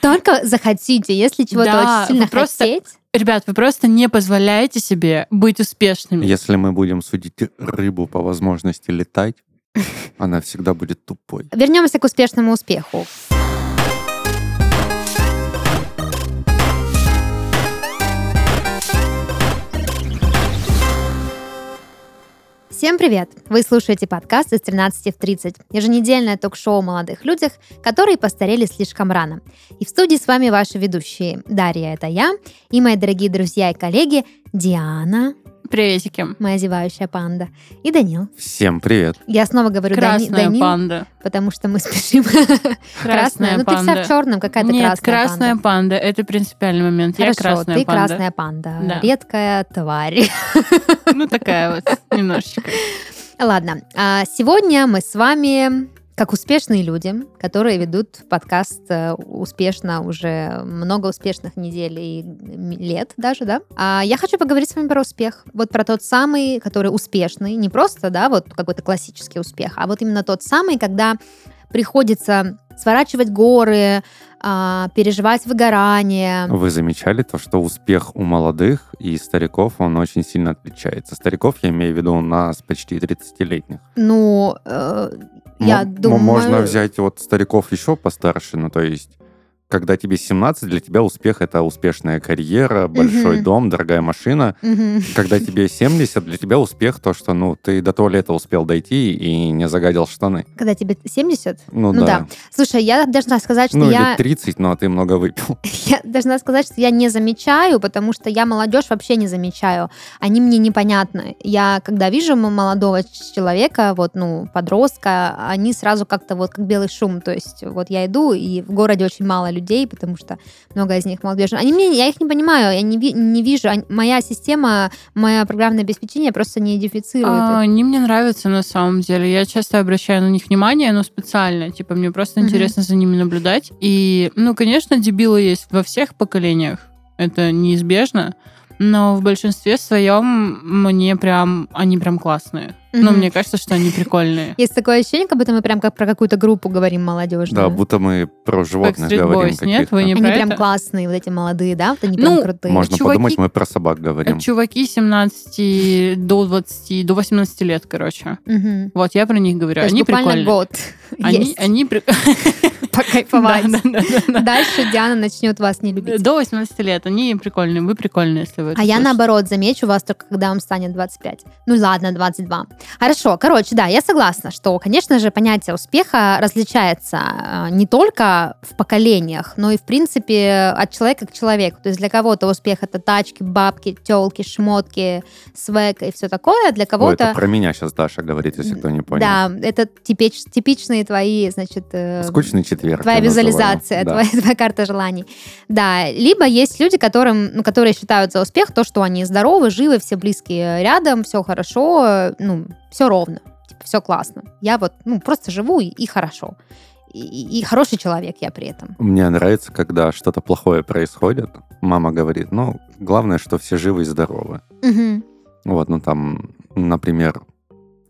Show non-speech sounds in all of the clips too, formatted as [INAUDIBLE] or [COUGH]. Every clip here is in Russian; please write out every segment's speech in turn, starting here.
Только захотите, если чего-то Да, очень сильно просто- хотеть. Ребят, вы просто не позволяете себе быть успешными. Если мы будем судить рыбу по возможности летать, [LAUGHS] она всегда будет тупой. Вернемся к успешному успеху. Всем привет! Вы слушаете подкаст из 13 в 30, еженедельное ток-шоу о молодых людях, которые постарели слишком рано. И в студии с вами ваши ведущие Дарья, это я, и мои дорогие друзья и коллеги Диана, Приветики. моя зевающая панда, и Данил. Всем привет. Я снова говорю Дани- Красная Данил, панда. потому что мы спешим. Красная Ну ты вся панда. в черном, какая-то Нет, красная красная панда. панда. Это принципиальный момент. Я красная ты панда. красная панда. Да. Редкая тварь. Ну, такая вот, немножечко. Ладно, а сегодня мы с вами, как успешные люди, которые ведут подкаст э, успешно уже много успешных недель и лет даже, да, а я хочу поговорить с вами про успех. Вот про тот самый, который успешный, не просто, да, вот какой-то классический успех, а вот именно тот самый, когда приходится сворачивать горы, а, переживать выгорание. Вы замечали то, что успех у молодых и стариков, он очень сильно отличается. Стариков я имею в виду у нас почти 30-летних. Ну, э, я думаю... Можно взять вот стариков еще постарше, ну то есть когда тебе 17, для тебя успех это успешная карьера, большой Мгм. дом, дорогая машина. Мгм. Когда [LAUGHS] тебе 70, для тебя успех то, что ну ты до туалета успел дойти и не загадил штаны. Когда тебе 70? Ну, Ну да. Слушай, я должна сказать, что Ну я, или 30, но ты много выпил. [LAUGHS] я должна сказать, что я не замечаю, потому что я молодежь вообще не замечаю. Они мне непонятны. Я, когда вижу молодого человека, вот, ну, подростка, они сразу как-то вот как белый шум. То есть вот я иду, и в городе очень мало людей, потому что много из них молодежи. Они мне, я их не понимаю, я не, ви- не вижу. Они- моя система, мое программное обеспечение просто не идентифицирует. А. Они мне нравятся на самом деле. Я часто обращаю на них внимание, но специально. Типа, мне просто Мгм. интересно за ними наблюдать. И, ну, конечно, дебилы есть во всех поколениях. Это неизбежно. Но в большинстве своем мне прям, они прям классные. Ну, Мгм. мне кажется, что они прикольные. Есть такое ощущение, как будто мы прям как про какую-то группу говорим молодежную. Да, будто мы про животных Backstreet говорим Boys, нет? Вы не Они про прям это? классные, вот эти молодые, да? Вот они прям Ну, крутые. Можно чуваки- подумать, мы про собак говорим. Чуваки 17 до 20, до 18 лет, короче. Мгм. Вот, я про них говорю. То они прикольные. год Они, они при- [LAUGHS] покайфовать. Да, да, да, да. Дальше Диана начнет вас не любить. До 18 лет. Они прикольные. Вы прикольные, если вы А я наоборот замечу вас только когда вам станет 25. Ну ладно, 22. Хорошо, короче, да, я согласна, что, конечно же, понятие успеха различается э, не только в поколениях, но и, в принципе, от человека к человеку. То есть для кого-то успех это тачки, бабки, телки, шмотки, свек и все такое, а для Ой, кого-то... это про меня сейчас Даша говорит, если кто не понял. Да, это типич- типичные твои, значит... э, Скучный четверг. Твоя визуализация, Да. твоя, [LAUGHS] твоя карта желаний. Да, либо есть люди, которым, ну, которые считают за успех то, что они здоровы, живы, все близкие рядом, все хорошо, ну, все ровно, типа, все классно. Я вот, ну, просто живу и, и хорошо. И, и- хороший человек я при этом. Мне нравится, когда что-то плохое происходит. Мама говорит, ну, главное, что все живы и здоровы. Мгм. Вот, ну там, например,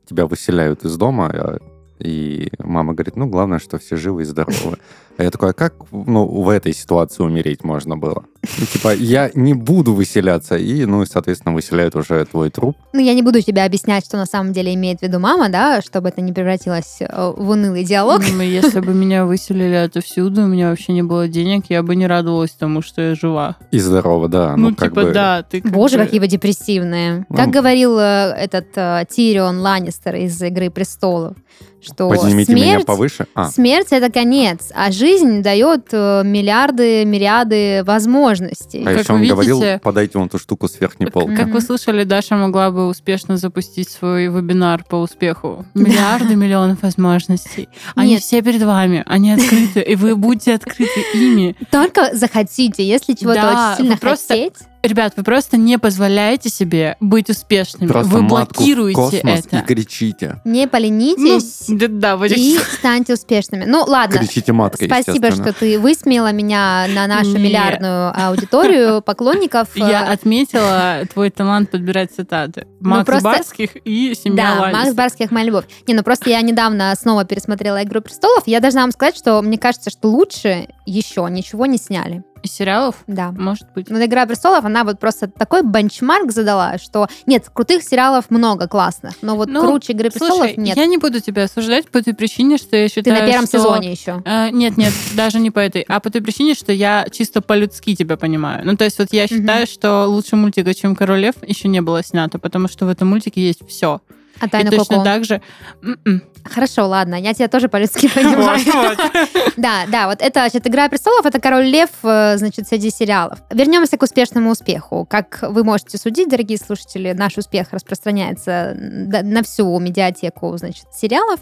тебя выселяют из дома, а, и мама говорит, ну, главное, что все живы и здоровы. А я такой, а как ну, в этой ситуации умереть можно было? Ну, типа, я не буду выселяться, и, ну, и, соответственно, выселяют уже твой труп. Ну, я не буду тебе объяснять, что на самом деле имеет в виду мама, да, чтобы это не превратилось э, в унылый диалог. Ну, Если бы меня выселили отовсюду, у меня вообще не было денег, я бы не радовалась тому, что я жива. И здорово, да. Ну, Ну, как типа, бы... да, ты как Боже, бы- какие вы депрессивные. Ну. Как говорил э, этот э, Тирион Ланнистер из «Игры престолов», что Поднимите смерть, меня повыше. А, смерть — это конец, а жизнь дает э, миллиарды, мириады возможностей. а как еще он говорил, видите- подайте вон ту штуку с верхней полки. Как вы слышали, Даша могла бы успешно запустить свой вебинар по успеху. Миллиарды миллионов возможностей. Они Нет. все перед вами, они открыты, и вы будете открыты ими. Только захотите, если чего-то Да, очень сильно хотеть. Ребят, вы просто не позволяете себе быть успешными. Просто вы матку в блокируете космос это. и кричите. Не Ну, поленитесь да, да, вот и станьте успешными. Ну, ладно. Кричите маткой, Спасибо, что ты высмеяла меня на нашу Не. миллиардную аудиторию [LAUGHS] поклонников. Я Э, отметила твой талант подбирать цитаты. Макс просто- Барских и семья Да, Ланнистер. Макс Барских «Моя любовь». Не, ну просто я недавно снова пересмотрела «Игру престолов». Я должна вам сказать, что мне кажется, что лучше еще ничего не сняли. Из сериалов? Да. Может быть. Но «Игра престолов», она вот просто такой бенчмарк задала, что нет, крутых сериалов много классных, но вот Ну, круче «Игры престолов» Слушай, нет. я не буду тебя осуждать по той причине, что я Ты считаю, на первом что- сезоне еще. Э, Нет, нет, [LAUGHS] даже не по этой, а по той причине, что я чисто по-людски тебя понимаю. Ну, то есть вот я считаю, что лучше мультика, чем Король Лев, еще не было снято, потому что в этом мультике есть все. А И «Тайна точно Коко»? так же... М-м. Хорошо, ладно, я тебя тоже по-людски [LAUGHS] понимаю. [LAUGHS] Да, да, вот это, значит, «Игра престолов» — это «Король лев», э, значит, среди сериалов. Вернемся к успешному успеху. Как вы можете судить, дорогие слушатели, наш успех распространяется на всю медиатеку, значит, сериалов.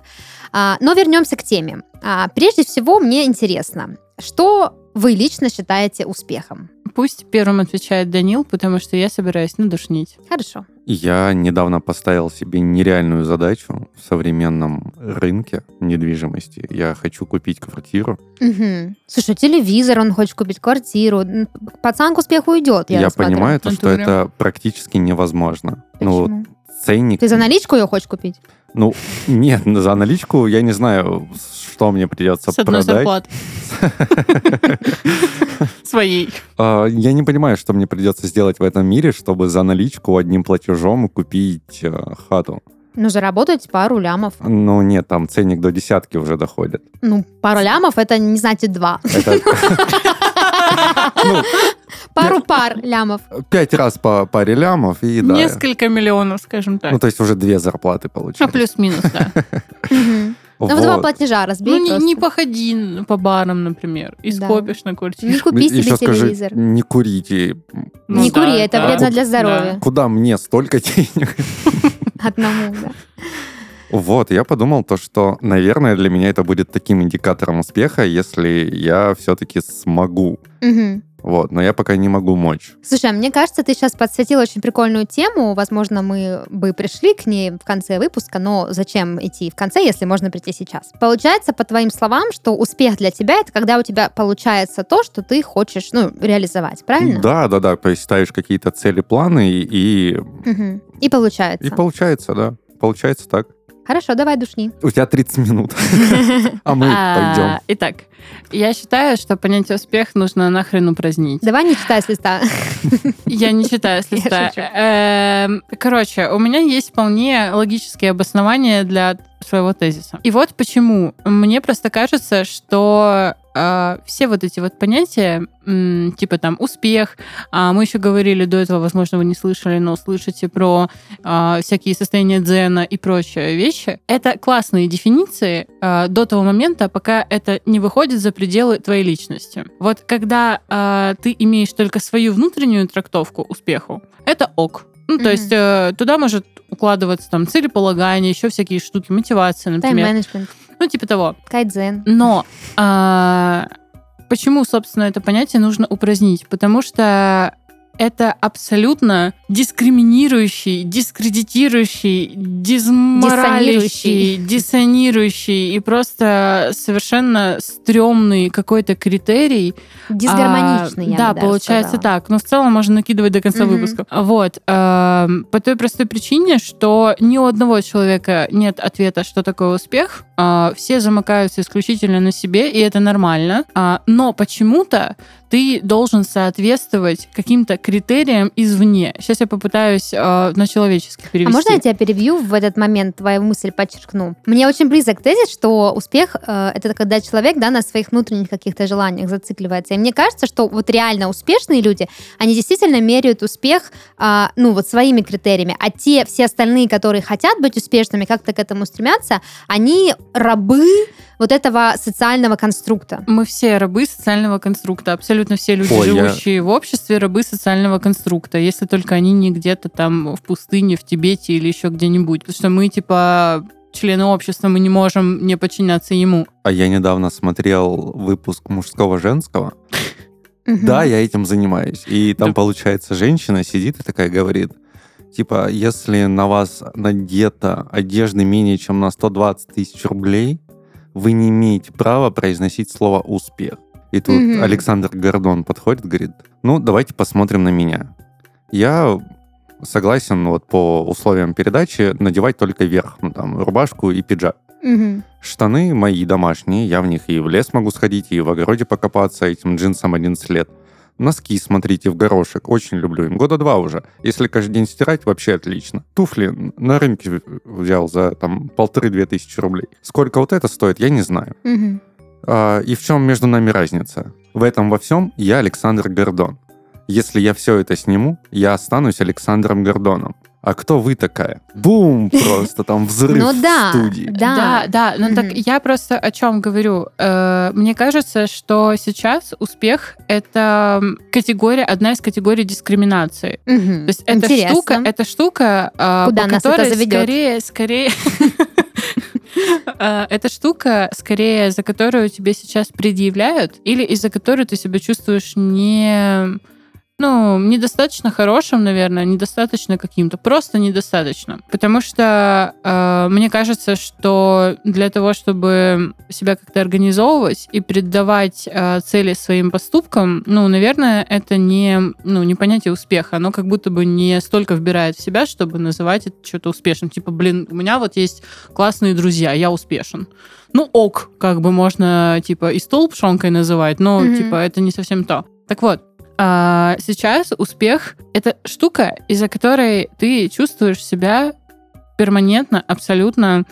А, Но вернемся к теме. А, Прежде всего, мне интересно, что вы лично считаете успехом? Пусть первым отвечает Данил, потому что я собираюсь надушнить. Хорошо. Я недавно поставил себе нереальную задачу в современном рынке недвижимости. Я хочу купить квартиру. Мгм. Слушай, телевизор, он хочет купить квартиру. Пацан к успеху идет, я, Я, понимаю, то, что это практически невозможно. Ну, Почему? ценник... Ты за наличку ее хочешь купить? Ну, нет, за наличку я не знаю, что мне придется С одной продать. [LAUGHS] Своей. А, Я не понимаю, что мне придется сделать в этом мире, чтобы за наличку одним платежом купить э, хату. Ну, заработать пару лямов. Ну, нет, там ценник до десятки уже доходит. Ну, пару лямов это не значит два. [LAUGHS] Ну, Пару пар лямов. пять раз по паре лямов и да. Несколько миллионов, скажем так. Ну, то есть уже две зарплаты Ну, получилось. плюс-минус, да. [LAUGHS] Ну, в Вот. два платежа разбей Ну, не, не походи по барам, например, и Да. скопишь на квартиру. Не купи себе Еще скажи, телевизор. не курите. Ну не да, кури, это да. вредно для здоровья. Куда мне столько денег? [LAUGHS] Одному, да. Вот, я подумал то, что, наверное, для меня это будет таким индикатором успеха, если я все-таки смогу. Мгм. Вот, но я пока не могу мочь. Слушай, а мне кажется, ты сейчас подсветил очень прикольную тему. Возможно, мы бы пришли к ней в конце выпуска, но зачем идти в конце, если можно прийти сейчас? Получается, по твоим словам, что успех для тебя это когда у тебя получается то, что ты хочешь, ну, реализовать, правильно? Да, да, да. То есть ставишь какие-то цели, планы, и, и, Мгм. И получается. и получается, да. Получается так. Хорошо, давай душни. У тебя 30 минут, [LAUGHS] а мы А, пойдем. Итак, я считаю, что понятие успех нужно нахрен упразднить. Давай не читай с листа. [LAUGHS] Я не читаю с листа. [LAUGHS] Эм, Короче, у меня есть вполне логические обоснования для своего тезиса. И вот почему. Мне просто кажется, что э, все вот эти вот понятия, м, типа там успех, а мы еще говорили до этого, возможно, вы не слышали, но услышите про э, всякие состояния дзена и прочие вещи. Это классные дефиниции э, до того момента, пока это не выходит за пределы твоей личности. Вот когда э, ты имеешь только свою внутреннюю трактовку успеху, это ок. Ну, то есть э, туда может укладываться там целеполагание, еще всякие штуки, мотивация, например. Тайм-менеджмент, Ну, типа того. кайдзен. Но а, почему, собственно, это понятие нужно упразднить? Потому что это абсолютно дискриминирующий, дискредитирующий, дизморалящий, диссонирующий и просто совершенно стрёмный какой-то критерий, Дисгармоничный, а, я Да, получается сказала. так. Но в целом можно накидывать до конца Мгм. выпуска. Вот. эм, По той простой причине, что ни у одного человека нет ответа, что такое успех. А, Все замыкаются исключительно на себе, и это нормально. А, Но почему-то ты должен соответствовать каким-то критериям извне. Сейчас я попытаюсь э, на человеческих А перевести. можно я тебя перебью в этот момент, твою мысль подчеркну? Мне очень близок тезис, что успех э, это когда человек да, на своих внутренних каких-то желаниях зацикливается. И мне кажется, что вот реально успешные люди, они действительно меряют успех а, ну вот своими критериями, а те все остальные, которые хотят быть успешными, как-то к этому стремятся, они рабы вот этого социального конструкта. Мы все рабы социального конструкта. Абсолютно все люди, Ой, я- живущие в обществе, рабы социального конструкта. Если только они не где-то там в пустыне, в Тибете или еще где-нибудь. Потому что мы, типа, члены общества, мы не можем не подчиняться ему. А я недавно смотрел выпуск мужского-женского. Да, я этим занимаюсь. И там, получается, женщина сидит и такая говорит, типа, если на вас надето одежды менее чем на 120 тысяч рублей, вы не имеете права произносить слово «успех». И тут. Александр Гордон подходит, говорит, ну, давайте посмотрим на меня. Я согласен вот по условиям передачи надевать только верх, ну, там, рубашку и пиджак. Мгм. Штаны мои домашние, я в них и в лес могу сходить, и в огороде покопаться этим джинсам 11 лет. Носки, смотрите, в горошек. Очень люблю им. Года два уже. Если каждый день стирать, вообще отлично. Туфли на рынке взял за там полторы-две тысячи рублей. Сколько вот это стоит, я не знаю. Мгм. А, и в чем между нами разница? В этом во всем я Александр Гордон. Если я все это сниму, я останусь Александром Гордоном. А кто вы такая? Бум! [LAUGHS] Просто там взрыв Ну в да, студии. да. Да, да. Ну так Мгм. я просто о чем говорю. Э, Мне кажется, что сейчас успех это категория, одна из категорий дискриминации. Мгм. То есть эта Интересно. штука, эта штука, а, Куда по нас это которой заведет? скорее, скорее, [LAUGHS] а, эта штука, скорее, за которую тебе сейчас предъявляют, или из-за которой ты себя чувствуешь не ну, недостаточно хорошим, наверное, недостаточно каким-то, просто недостаточно. Потому что э, мне кажется, что для того, чтобы себя как-то организовывать и придавать э, цели своим поступкам, ну, наверное, это не, ну, не понятие успеха. Оно как будто бы не столько вбирает в себя, чтобы называть это что-то успешным. Типа, блин, у меня вот есть классные друзья, я успешен. Ну, ок, как бы можно, типа, и стол пшенкой называть, но, Мгм. типа, это не совсем то. Так вот, а, сейчас успех — это штука, из-за которой ты чувствуешь себя перманентно, абсолютно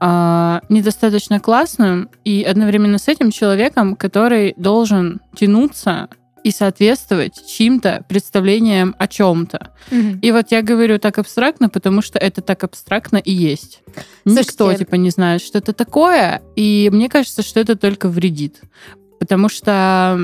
а, недостаточно классным и одновременно с этим человеком, который должен тянуться и соответствовать чьим-то представлениям о чем-то. Мгм. И вот я говорю так абстрактно, потому что это так абстрактно и есть. Никто, Слушайте, типа, не знает, что это такое, и мне кажется, что это только вредит. Потому что,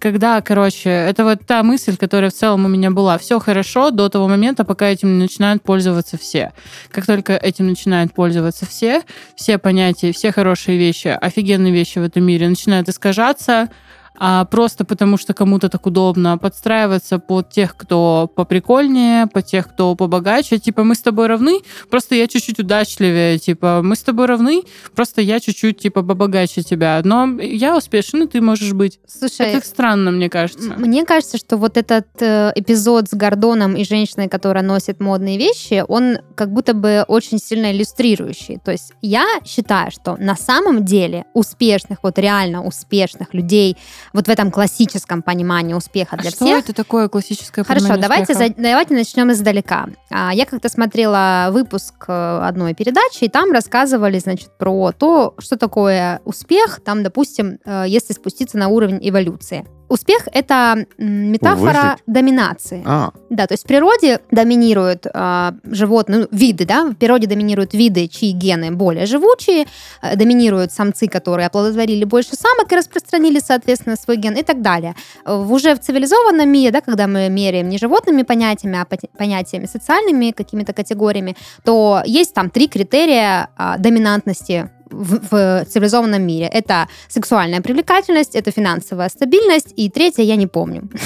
когда, короче, это вот та мысль, которая в целом у меня была. Все хорошо до того момента, пока этим начинают пользоваться все. Как только этим начинают пользоваться все, все понятия, все хорошие вещи, офигенные вещи в этом мире начинают искажаться, а просто потому что кому-то так удобно подстраиваться под тех, кто поприкольнее, под тех, кто побогаче. Типа, мы с тобой равны, просто я чуть-чуть удачливее. Типа, мы с тобой равны, просто я чуть-чуть, типа, побогаче тебя. Но я успешен, и ты можешь быть. Слушай, Это странно, мне кажется. Мне кажется, что вот этот э, эпизод с Гордоном и женщиной, которая носит модные вещи, он как будто бы очень сильно иллюстрирующий. То есть я считаю, что на самом деле успешных, вот реально успешных людей, вот в этом классическом понимании успеха А для что всех, это такое классическое Хорошо, понимание давайте, успеха? за- давайте начнем издалека. А, Я как-то смотрела выпуск э, одной передачи, и там рассказывали, значит, про то, что такое успех, там, допустим, э, если спуститься на уровень эволюции. Успех — это метафора Выжить. доминации. А, Да, то есть в природе доминируют а, животные, ну, виды, да, в природе доминируют виды, чьи гены более живучие, э, доминируют самцы, которые оплодотворили больше самок и распространили, соответственно, свой ген и так далее. Э, В уже в цивилизованном мире, да, когда мы меряем не животными понятиями, а понятиями социальными какими-то категориями, то есть там три критерия а, доминантности в, в цивилизованном мире. Это сексуальная привлекательность, это финансовая стабильность, и третье я не помню. [LAUGHS]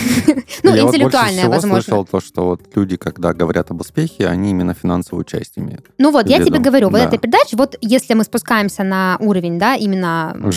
Ну, я больше интеллектуальная, возможно. слышал то, что вот люди, когда говорят об успехе, они именно финансовую часть имеют. Ну вот, я тебе Видом, говорю, вот этой передаче, вот если мы спускаемся на уровень, да, именно э,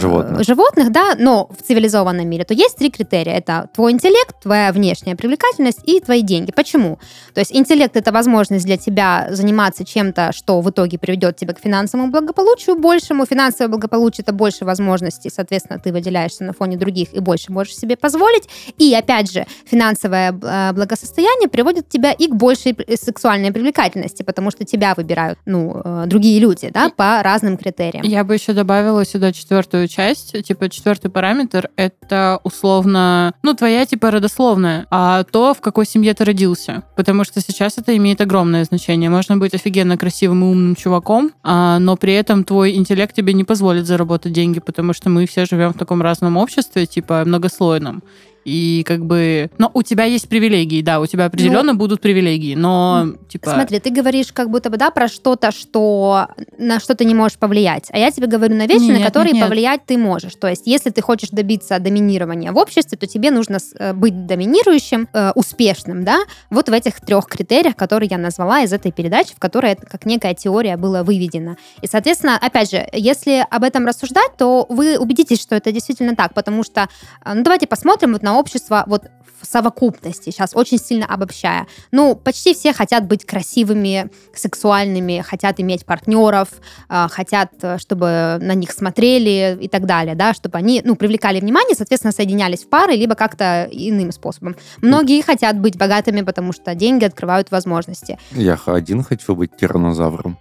Животных. да, но в цивилизованном мире, то есть три критерия. Это твой интеллект, твоя внешняя привлекательность и твои деньги. Почему? То есть интеллект — это возможность для тебя заниматься чем-то, что в итоге приведет тебя к финансовому благополучию большему. Финансовое благополучие — это больше возможностей, соответственно, ты выделяешься на фоне других и больше можешь себе позволить. И, опять же, финансовое э, благосостояние приводит тебя и к большей пр- сексуальной привлекательности, потому что тебя выбирают, ну, э, другие люди, да, по разным критериям. Я бы еще добавила сюда четвертую часть. Типа, четвертый параметр — это условно, ну, твоя, типа, родословная, а то, в какой семье ты родился. Потому что сейчас это имеет огромное значение. Можно быть офигенно красивым и умным чуваком, а, но при этом твой интеллект тебе не позволит заработать деньги, потому что мы все живем в таком разном обществе, типа, многослойном. И как бы... Но у тебя есть привилегии, да, у тебя определенно Ну, будут привилегии, но, типа... Смотри, ты говоришь как будто бы, да, про что-то, что на что ты не можешь повлиять. А я тебе говорю на вещи, Нет, на которые нет, нет. повлиять ты можешь. То есть, если ты хочешь добиться доминирования в обществе, то тебе нужно э, быть доминирующим, э, успешным, да, вот в этих трех критериях, которые я назвала из этой передачи, в которой это как некая теория была выведена. И, соответственно, опять же, если об этом рассуждать, то вы убедитесь, что это действительно так, потому что, э, ну, давайте посмотрим вот на общество вот в совокупности, сейчас очень сильно обобщая. Ну, почти все хотят быть красивыми, сексуальными, хотят иметь партнеров, э, хотят, чтобы на них смотрели и так далее, да, чтобы они, ну, привлекали внимание, соответственно, соединялись в пары, либо как-то иным способом. Многие хотят быть богатыми, потому что деньги открывают возможности. Я один хочу быть тиранозавром.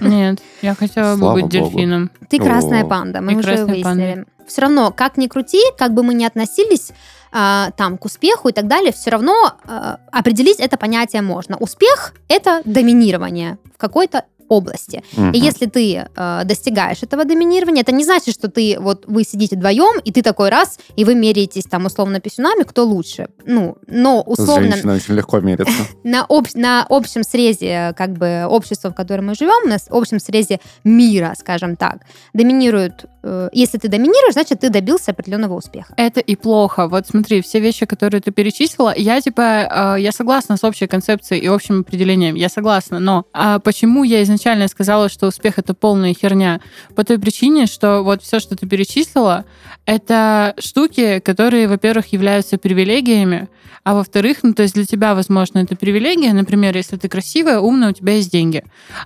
Нет, я хотела бы быть дельфином. Ты красная панда, мы уже выяснили. Все равно, как ни крути, как бы мы ни относились а, там к успеху и так далее, все равно а, определить это понятие можно. Успех — это доминирование в какой-то области. Мгм. И если ты э, достигаешь этого доминирования, это не значит, что ты вот вы сидите вдвоем, и ты такой раз, и вы меряетесь там условно писюнами, кто лучше. Ну, но С условно женщиной очень легко мериться. [LAUGHS] на, об- на общем срезе как бы общества, в котором мы живем, на с- общем срезе мира, скажем так, доминируют. э, если ты доминируешь, значит, ты добился определенного успеха. Это и плохо. Вот смотри, все вещи, которые ты перечислила, я типа, э, я согласна с общей концепцией и общим определением, я согласна, но а почему я изначально сказала, что успех это полная херня? По той причине, что вот все, что ты перечислила, это штуки, которые, во-первых, являются привилегиями, а во-вторых, ну, то есть для тебя, возможно, это привилегия, например, если ты красивая, умная, у тебя есть деньги.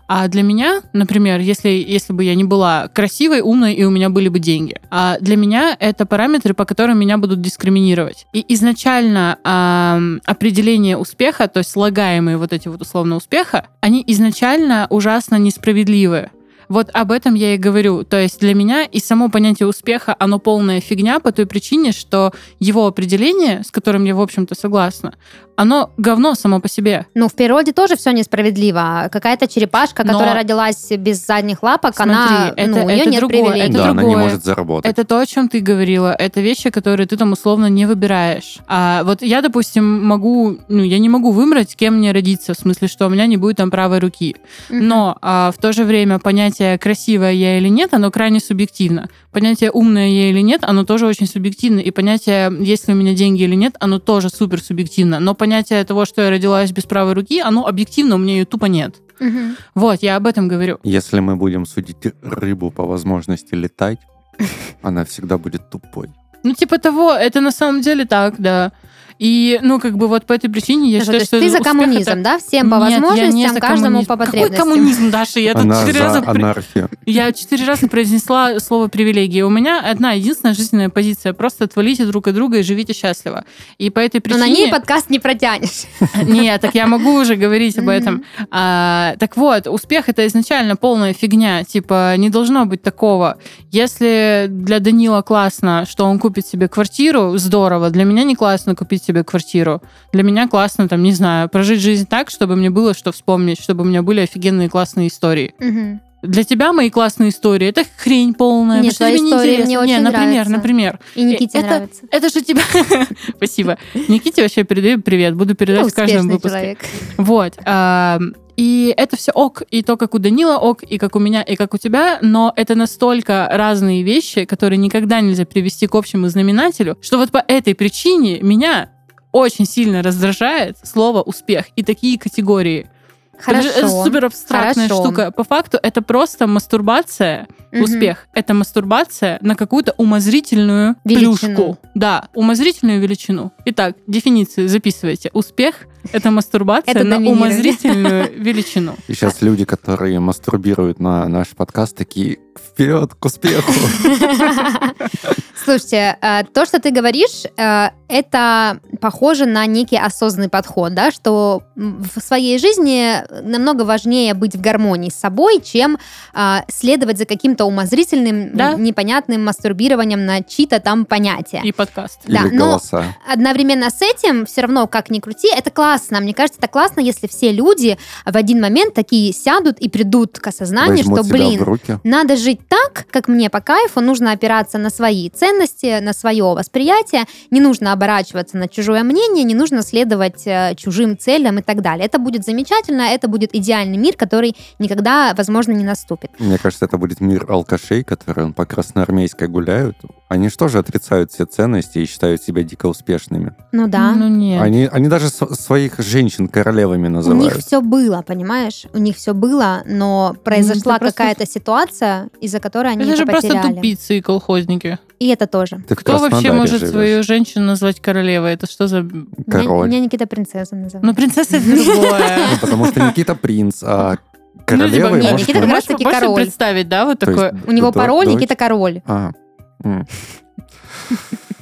А для меня, например, если, если бы я не была красивой, умной, и у меня были бы деньги, а для меня это параметры, по которым меня будут дискриминировать. И изначально ам, определение успеха, то есть слагаемые вот эти вот условно успеха, они изначально ужасно несправедливы. Вот об этом я и говорю. То есть для меня и само понятие успеха, оно полная фигня по той причине, что его определение, с которым я, в общем-то, согласна, оно говно само по себе. Ну, в природе тоже все несправедливо. Какая-то черепашка, Но- которая родилась без задних лапок, Смотри, она, это- ну, у нее это нет другое, привилегий. это Да, она не другое. может заработать. Это то, о чем ты говорила. Это вещи, которые ты там условно не выбираешь. А вот я, допустим, могу, ну, я не могу выбрать, с кем мне родиться, в смысле, что у меня не будет там правой руки. Но а, в то же время понятие красивая я или нет, оно крайне субъективно. Понятие умная я или нет, оно тоже очень субъективно. И понятие, есть ли у меня деньги или нет, оно тоже супер субъективно. Но понятие того, что я родилась без правой руки, оно объективно, у меня ее тупо нет. Мгм. Вот, я об этом говорю. Если мы будем судить рыбу по возможности летать, [LAUGHS] она всегда будет тупой. Ну, типа того, это на самом деле так, да. И, ну, как бы вот по этой причине я Хорошо, считаю, то есть что ты за коммунизм, это- да? Всем по Нет, я не возможностям, за каждому по Какой потребностям. коммунизм, Даша? Я тут Она четыре за раза... анархию. Я четыре раза произнесла слово привилегии. У меня одна единственная жизненная позиция. Просто отвалите друг от друга и живите счастливо. И по этой Но причине... на ней подкаст не протянешь. [LAUGHS] Нет, так я могу уже говорить об этом. А, так вот, успех это изначально полная фигня. Типа, не должно быть такого. Если для Данила классно, что он купит себе квартиру, здорово. Для меня не классно купить себе квартиру. Для меня классно, там, не знаю, прожить жизнь так, чтобы мне было что вспомнить, чтобы у меня были офигенные классные истории. Мгм. Для тебя мои классные истории это хрень полная. Нет, твои тебе истории мне Не, очень например, нравятся. например. И Никите Это- нравится. Это же тебя... [LAUGHS] Спасибо. Никите вообще передаю привет. Буду Ну, передать в каждом выпуске. человек. Вот. И это все ок, и то, как у Данила ок, и как у меня, и как у тебя, но это настолько разные вещи, которые никогда нельзя привести к общему знаменателю, что вот по этой причине меня очень сильно раздражает слово «успех» и такие категории. Это же- Это Хорошо. супер абстрактная Хорошо. штука. По факту это просто мастурбация. Мгм. Успех. Это мастурбация на какую-то умозрительную Величину. плюшку. Да, умозрительную величину. Итак, дефиниции записывайте. Успех — это мастурбация Это на умозрительную [LAUGHS] величину. И сейчас люди, которые мастурбируют на наш подкаст, такие вперед к успеху. [LAUGHS] Слушайте, э, то, что ты говоришь, э, это похоже на некий осознанный подход, да, что в своей жизни намного важнее быть в гармонии с собой, чем э, следовать за каким-то умозрительным, Да. непонятным мастурбированием на чьи-то там понятия. И подкаст. Да, Или но- голоса. Одновременно с этим, все равно, как ни крути, это классно. Мне кажется, это классно, если все люди в один момент такие сядут и придут к осознанию, Возьмут что, блин, надо жить так, как мне по кайфу, нужно опираться на свои ценности, на свое восприятие, не нужно оборачиваться на чужое мнение, не нужно следовать э, чужим целям и так далее. Это будет замечательно, это будет идеальный мир, который никогда, возможно, не наступит. Мне кажется, это будет мир алкашей, которые по Красноармейской гуляют. Они что же отрицают все ценности и считают себя дико успешными? Ну да. Ну нет. Они, они даже своих женщин королевами У называют. них все было, понимаешь? У них все было, но произошла это просто- какая-то ситуация, из-за которой они это это, же просто потеряли. тупицы и колхозники. И это тоже. Ты Кто вообще может живешь. свою женщину назвать королевой? Это что за... Меня, Король. меня Никита принцесса называют. Ну, принцесса это другое. [LAUGHS] Ну, потому что Никита принц, а Ну, королевой не, может Никита как раз таки Можешь король. представить, да, вот То есть? У него до- пароль дочь- Никита Король. А. [LAUGHS]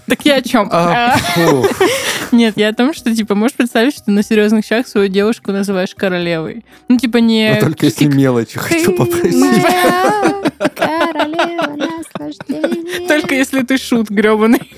Так я о чем? А, фу. [LAUGHS] Нет, я о том, что, типа, можешь представить, что ты на серьезных щах свою девушку называешь королевой. Ну, типа, не... Но только если мелочи хочу попросить. [LAUGHS] Только если ты шут гребаный.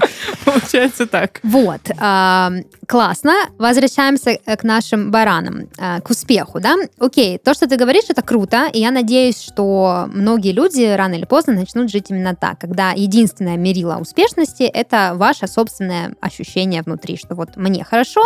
[LAUGHS] Получается так. Вот, а, классно. Возвращаемся э, к нашим баранам, а, к успеху, да? Окей, то, что ты говоришь, это круто, и я надеюсь, что многие люди рано или поздно начнут жить именно так, когда единственное мерило успешности — это ваше собственное ощущение внутри, что вот мне хорошо,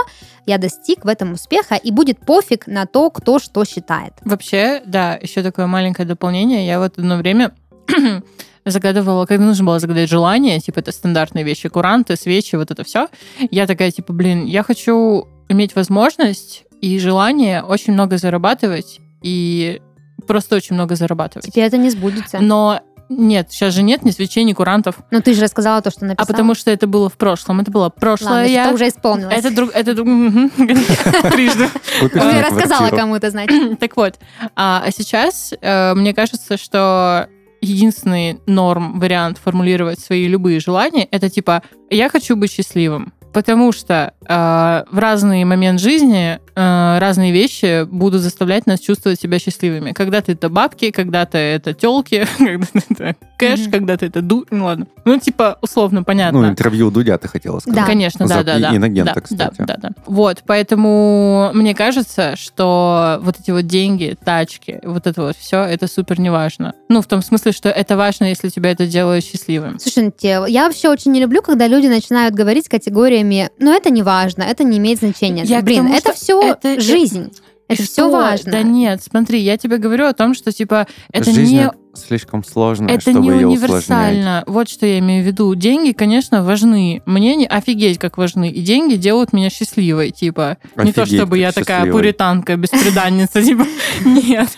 я достиг в этом успеха, и будет пофиг на то, кто что считает. Вообще, да, еще такое маленькое дополнение. Я вот одно время [CLEARS THROAT] загадывала, когда нужно было загадать желание, типа это стандартные вещи, куранты, свечи, вот это все. Я такая, типа, блин, я хочу иметь возможность и желание очень много зарабатывать и просто очень много зарабатывать. Теперь это не сбудется. Но нет, сейчас же нет ни свечей, ни курантов. Но ты же рассказала то, что А написала. потому что это было в прошлом. Это было прошлое. Ладно, я... это уже исполнилось. Это друг... Это. [LAUGHS] Трижды. Уже мне рассказала кому-то, значит. Так вот, а а сейчас э, мне кажется, что единственный норм вариант формулировать свои любые желания это типа я хочу быть счастливым. Потому что э, в разный момент жизни э, разные вещи будут заставлять нас чувствовать себя счастливыми. Когда-то это бабки, когда-то это телки, [LAUGHS] когда-то это кэш, Мгм. когда-то это ду... Ну ладно. Ну, типа, условно, понятно. Ну, интервью Дудя ты хотела сказать. Да. Конечно, да, За да, да. инагента, да, кстати. Да, да, да. Вот, поэтому мне кажется, что вот эти вот деньги, тачки, вот это вот все, это супер неважно. Ну, в том смысле, что это важно, если тебя это делает счастливым. Слушайте, я вообще очень не люблю, когда люди начинают говорить категориями, ну это не важно, это не имеет значения. Я Блин, тому, это что все это- жизнь. Это И все что? важно. Да нет, смотри, я тебе говорю о том, что, типа, это Жизнь не слишком сложная, Это чтобы не ее усложнять. универсально. Вот что я имею в виду. Деньги, конечно, важны. Мне не офигеть, как важны. И деньги делают меня счастливой. Типа, не то Офигеть, чтобы я как такая счастливой. пуританка, беспреданница, [LAUGHS] типа, нет.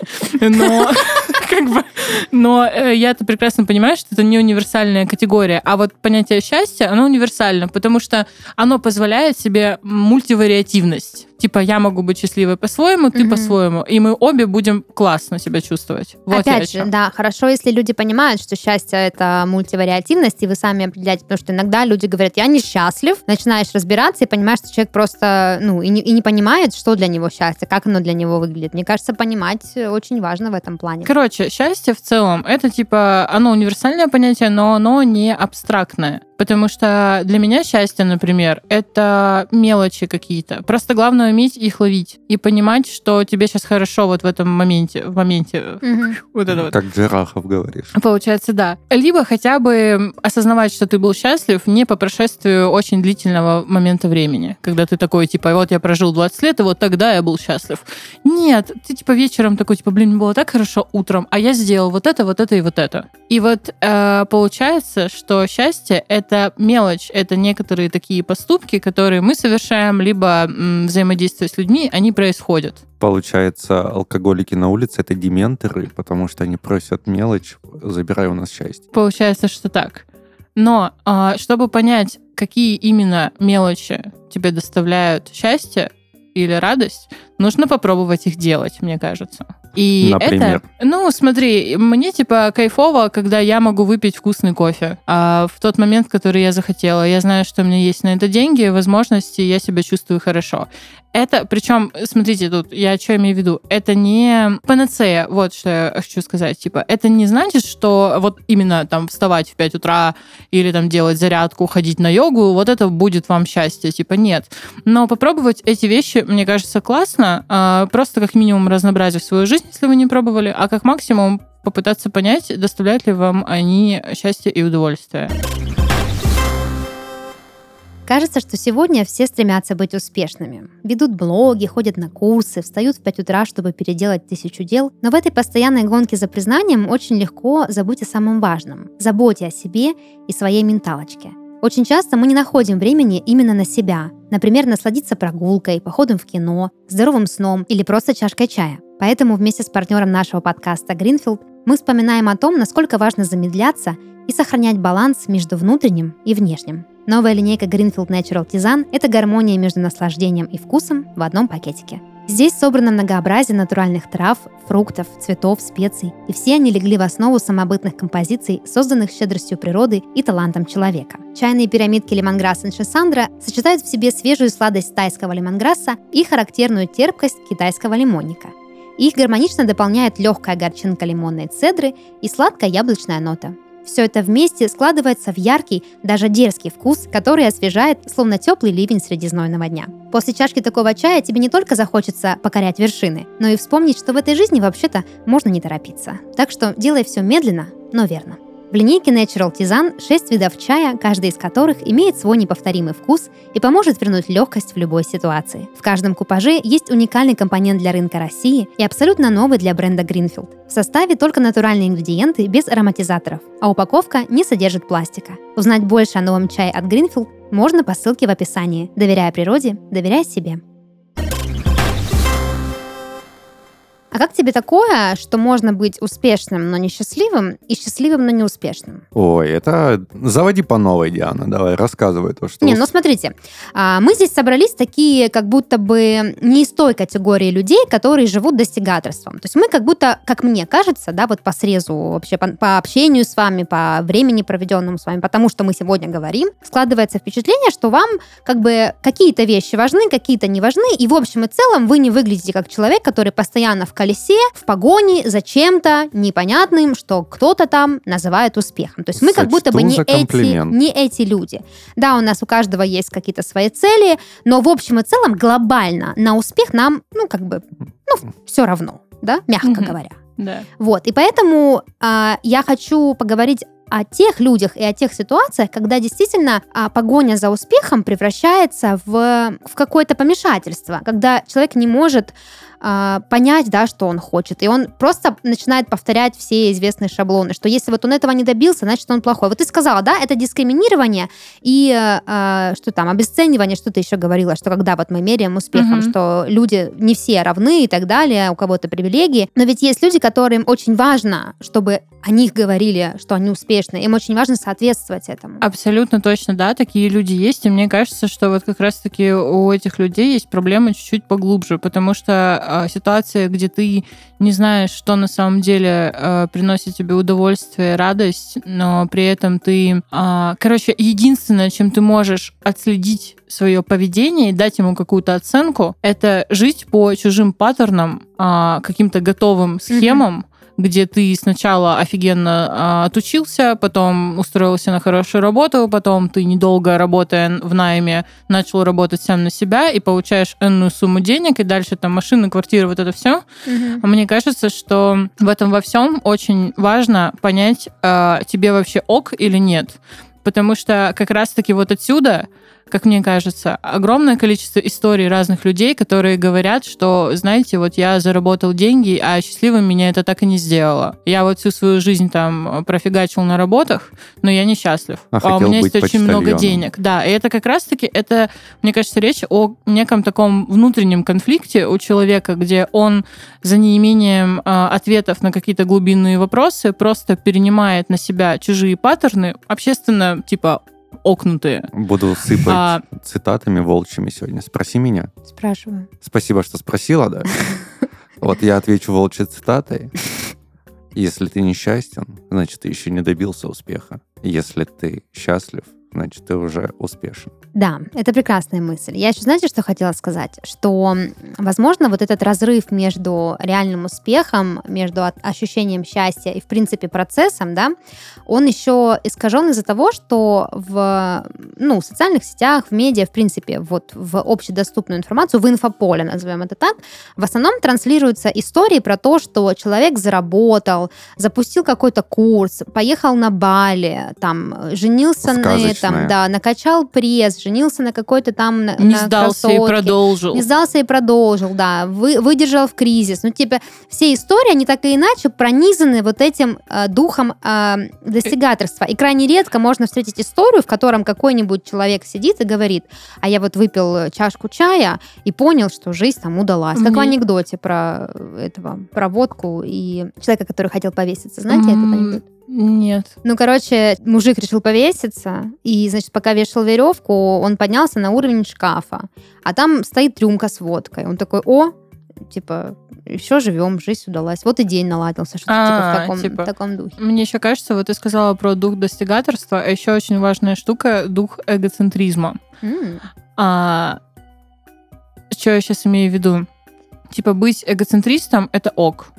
Но, [LAUGHS] как бы, но э, я-то прекрасно понимаю, что это не универсальная категория. А вот понятие счастья, оно универсально, потому что оно позволяет себе мультивариативность. Типа, я могу быть счастливой по-своему, ты Мгм. по-своему. И мы обе будем классно себя чувствовать. Вот Опять же, да, хорошо, если люди понимают, что счастье это мультивариативность, и вы сами определяете, потому что иногда люди говорят, я несчастлив, начинаешь разбираться и понимаешь, что человек просто, ну, и не, и не понимает, что для него счастье, как оно для него выглядит. Мне кажется, понимать очень важно в этом плане. Короче, счастье в целом, это типа, оно универсальное понятие, но оно не абстрактное. Потому что для меня счастье, например, это мелочи какие-то. Просто главное уметь их ловить и понимать, что тебе сейчас хорошо вот в этом моменте, в моменте Мгм. [LAUGHS] вот это вот. Как Джерахов говоришь. Получается, да. Либо хотя бы осознавать, что ты был счастлив не по прошествию очень длительного момента времени, когда ты такой, типа, вот я прожил 20 лет, и вот тогда я был счастлив. Нет, ты, типа, вечером такой, типа, блин, мне было так хорошо утром, а я сделал вот это, вот это и вот это. И вот э, получается, что счастье — это мелочь, это некоторые такие поступки, которые мы совершаем, либо взаимодействие с людьми, они происходят. Получается, алкоголики на улице это дементоры, потому что они просят мелочь, забирай у нас счастье. Получается, что так. Но а, чтобы понять, какие именно мелочи тебе доставляют счастье или радость, нужно попробовать их делать, мне кажется. И Например? это, ну, смотри, мне типа кайфово, когда я могу выпить вкусный кофе а в тот момент, который я захотела. Я знаю, что у меня есть на это деньги, возможности, я себя чувствую хорошо. Это, причем, смотрите, тут я что имею в виду, это не панацея, вот что я хочу сказать, типа, это не значит, что вот именно там вставать в 5 утра или там делать зарядку, ходить на йогу, вот это будет вам счастье, типа, нет. Но попробовать эти вещи, мне кажется, классно, а, просто как минимум разнообразив свою жизнь, если вы не пробовали, а как максимум попытаться понять, доставляют ли вам они счастье и удовольствие. Кажется, что сегодня все стремятся быть успешными. Ведут блоги, ходят на курсы, встают в 5 утра, чтобы переделать тысячу дел. Но в этой постоянной гонке за признанием очень легко забыть о самом важном – заботе о себе и своей менталочке. Очень часто мы не находим времени именно на себя. Например, насладиться прогулкой, походом в кино, здоровым сном или просто чашкой чая. Поэтому вместе с партнером нашего подкаста Greenfield мы вспоминаем о том, насколько важно замедляться и сохранять баланс между внутренним и внешним. Новая линейка Greenfield Natural Tizan – это гармония между наслаждением и вкусом в одном пакетике. Здесь собрано многообразие натуральных трав, фруктов, цветов, специй, и все они легли в основу самобытных композиций, созданных щедростью природы и талантом человека. Чайные пирамидки лимонграсс Иншисандра сочетают в себе свежую сладость тайского лимонграсса и характерную терпкость китайского лимонника. Их гармонично дополняет легкая горчинка лимонной цедры и сладкая яблочная нота. Все это вместе складывается в яркий, даже дерзкий вкус, который освежает, словно теплый ливень среди знойного дня. После чашки такого чая тебе не только захочется покорять вершины, но и вспомнить, что в этой жизни вообще-то можно не торопиться. Так что делай все медленно, но верно. В линейке Natural Tizan 6 видов чая, каждый из которых имеет свой неповторимый вкус и поможет вернуть легкость в любой ситуации. В каждом купаже есть уникальный компонент для рынка России и абсолютно новый для бренда Greenfield. В составе только натуральные ингредиенты без ароматизаторов, а упаковка не содержит пластика. Узнать больше о новом чае от Greenfield можно по ссылке в описании. Доверяя природе, доверяй себе. А как тебе такое, что можно быть успешным, но не счастливым, и счастливым, но не успешным? Ой, это... Заводи по новой, Диана, давай, рассказывай то, что... Не, ну смотрите, а, мы здесь собрались такие, как будто бы не из той категории людей, которые живут достигаторством. То есть мы как будто, как мне кажется, да, вот по срезу вообще, по, по общению с вами, по времени, проведенному с вами, потому что мы сегодня говорим, складывается впечатление, что вам как бы какие-то вещи важны, какие-то не важны, и в общем и целом вы не выглядите как человек, который постоянно в колесе, в погоне за чем-то непонятным, что кто-то там называет успехом. То есть мы как будто бы не эти, не эти люди. Да, у нас у каждого есть какие-то свои цели, но в общем и целом глобально на успех нам, ну, как бы, ну, все равно, да, мягко mm-hmm. говоря. Да. Вот, и поэтому э, я хочу поговорить о тех людях и о тех ситуациях, когда действительно а, погоня за успехом превращается в, в какое-то помешательство, когда человек не может а, понять, да, что он хочет, и он просто начинает повторять все известные шаблоны, что если вот он этого не добился, значит он плохой. Вот ты сказала, да, это дискриминирование и а, что там обесценивание, что ты еще говорила, что когда вот мы меряем успехом, угу. что люди не все равны и так далее, у кого-то привилегии, но ведь есть люди, которым очень важно, чтобы о них говорили, что они успешны. Им очень важно соответствовать этому. Абсолютно точно, да, такие люди есть. И мне кажется, что вот как раз-таки у этих людей есть проблемы чуть-чуть поглубже, потому что э, ситуация, где ты не знаешь, что на самом деле э, приносит тебе удовольствие, радость, но при этом ты... Э, короче, единственное, чем ты можешь отследить свое поведение и дать ему какую-то оценку, это жить по чужим паттернам, каким-то готовым схемам, mm-hmm где ты сначала офигенно а, отучился, потом устроился на хорошую работу, потом ты недолго работая в найме начал работать сам на себя и получаешь энную сумму денег, и дальше там машины, квартиры, вот это все. Угу. Мне кажется, что в этом во всем очень важно понять, а, тебе вообще ок или нет. Потому что как раз-таки вот отсюда как мне кажется, огромное количество историй разных людей, которые говорят, что, знаете, вот я заработал деньги, а счастливым меня это так и не сделало. Я вот всю свою жизнь там профигачил на работах, но я несчастлив. А, а у меня есть очень много денег. Да, и это как раз-таки, это, мне кажется, речь о неком таком внутреннем конфликте у человека, где он за неимением э, ответов на какие-то глубинные вопросы просто перенимает на себя чужие паттерны, общественно, типа, окнутые. Буду сыпать а... цитатами волчьими сегодня. Спроси меня. Спрашиваю. Спасибо, что спросила, да. [LAUGHS] Вот я отвечу волчьей цитатой. Если ты несчастен, значит, ты еще не добился успеха. Если ты счастлив, значит, ты уже успешен. Да, это прекрасная мысль. Я еще, знаете, что хотела сказать? Что, возможно, вот этот разрыв между реальным успехом, между ощущением счастья и, в принципе, процессом, да, он еще искажен из-за того, что в ну, социальных сетях, в медиа, в принципе, вот в общедоступную информацию, в инфополе, назовем это так, в основном транслируются истории про то, что человек заработал, запустил какой-то курс, поехал на Бали, там, женился на этом, да, накачал пресс, женился на какой-то там Не на сдался красотке, и продолжил. Не сдался и продолжил, да. Вы, выдержал в кризис. Ну, типа, все истории, они так или иначе пронизаны вот этим э, духом э, достигаторства. И крайне редко можно встретить историю, в котором какой-нибудь человек сидит и говорит, а я вот выпил чашку чая и понял, что жизнь там удалась. Как mm в анекдоте про этого, про водку и человека, который хотел повеситься. Знаете mm-hmm. этот анекдот? Нет. Ну, короче, мужик решил повеситься, и, значит, пока вешал веревку, он поднялся на уровень шкафа, а там стоит рюмка с водкой. Он такой, о, типа, еще живем, жизнь удалась. Вот и день наладился, что-то типа, в а, таком, типа, таком духе. Мне еще кажется, вот ты сказала про дух достигаторства, а еще очень важная штука — дух эгоцентризма. Mm. А, что я сейчас имею в виду? Типа, быть эгоцентристом — это ок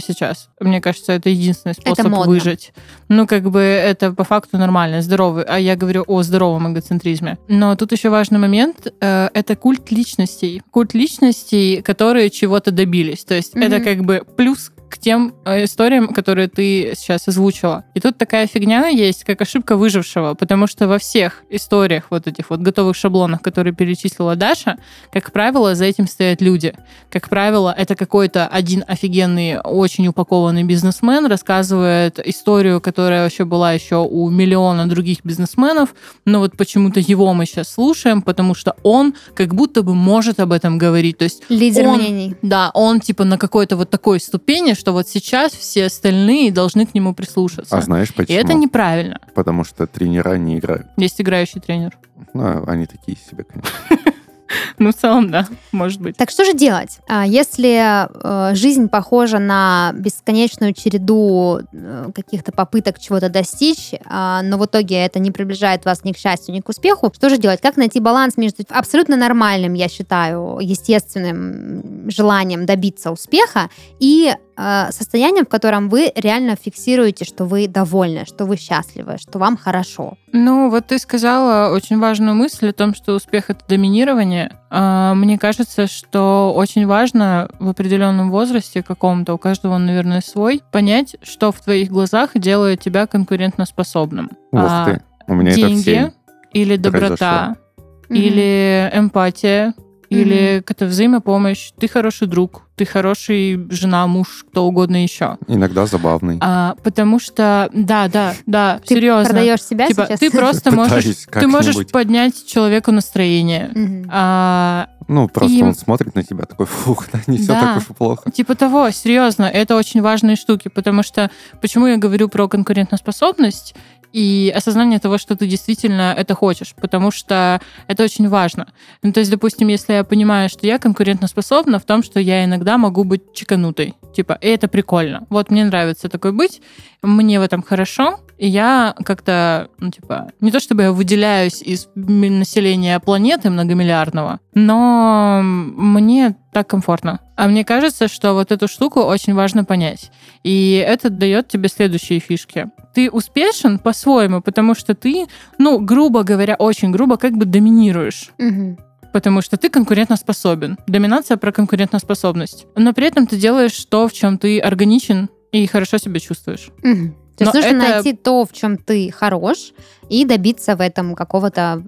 сейчас. Мне кажется, это единственный способ это выжить. Ну, как бы это по факту нормально, здоровый. А я говорю о здоровом эгоцентризме. Но тут еще важный момент э, это культ личностей. Культ личностей, которые чего-то добились. То есть mm-hmm. это как бы плюс к тем э, историям, которые ты сейчас озвучила. И тут такая фигня есть, как ошибка выжившего, потому что во всех историях вот этих вот готовых шаблонах, которые перечислила Даша, как правило, за этим стоят люди. Как правило, это какой-то один офигенный, очень упакованный бизнесмен рассказывает историю, которая вообще была еще у миллиона других бизнесменов, но вот почему-то его мы сейчас слушаем, потому что он как будто бы может об этом говорить. То есть Лидер он, мнений. Да, он типа на какой-то вот такой ступени, что вот сейчас все остальные должны к нему прислушаться. А знаешь почему? И это неправильно. Потому что тренера не играют. Есть играющий тренер. Ну, они такие себе, конечно. [LAUGHS] Ну, в целом, да, может быть. Так что же делать? А, если э, жизнь похожа на бесконечную череду э, каких-то попыток чего-то достичь, а, но в итоге это не приближает вас ни к счастью, ни к успеху, что же делать? Как найти баланс между абсолютно нормальным, я считаю, естественным желанием добиться успеха и э, состоянием, в котором вы реально фиксируете, что вы довольны, что вы счастливы, что вам хорошо? Ну, вот ты сказала очень важную мысль о том, что успех — это доминирование. А, мне кажется, что очень важно в определенном возрасте каком-то, у каждого он, наверное, свой, понять, что в твоих глазах делает тебя конкурентоспособным. Ух а, ты, у меня деньги это или доброта, произошло. или эмпатия, или какая-то взаимопомощь. Ты хороший друг, ты хороший жена, муж, кто угодно еще. Иногда забавный. А, потому что, да, да, да, ты серьезно. продаешь себя типа, сейчас? Ты просто можешь, ты можешь поднять человеку настроение. А, ну, просто и... он смотрит на тебя такой, фух, да, не все так уж и плохо. Типа того, серьезно, это очень важные штуки, потому что почему я говорю про конкурентоспособность и осознание того, что ты действительно это хочешь, потому что это очень важно. Ну, то есть, допустим, если я понимаю, что я конкурентоспособна в том, что я иногда могу быть чеканутой, типа, и это прикольно. Вот мне нравится такой быть, мне в этом хорошо, и я как-то, ну, типа, не то чтобы я выделяюсь из населения планеты многомиллиардного, но мне так комфортно. А мне кажется, что вот эту штуку очень важно понять. И это дает тебе следующие фишки ты успешен по-своему, потому что ты, ну, грубо говоря, очень грубо, как бы доминируешь. Угу. Потому что ты конкурентоспособен. Доминация про конкурентоспособность. Но при этом ты делаешь то, в чем ты органичен и хорошо себя чувствуешь. Угу. То есть Но нужно это... найти то, в чем ты хорош, и добиться в этом какого-то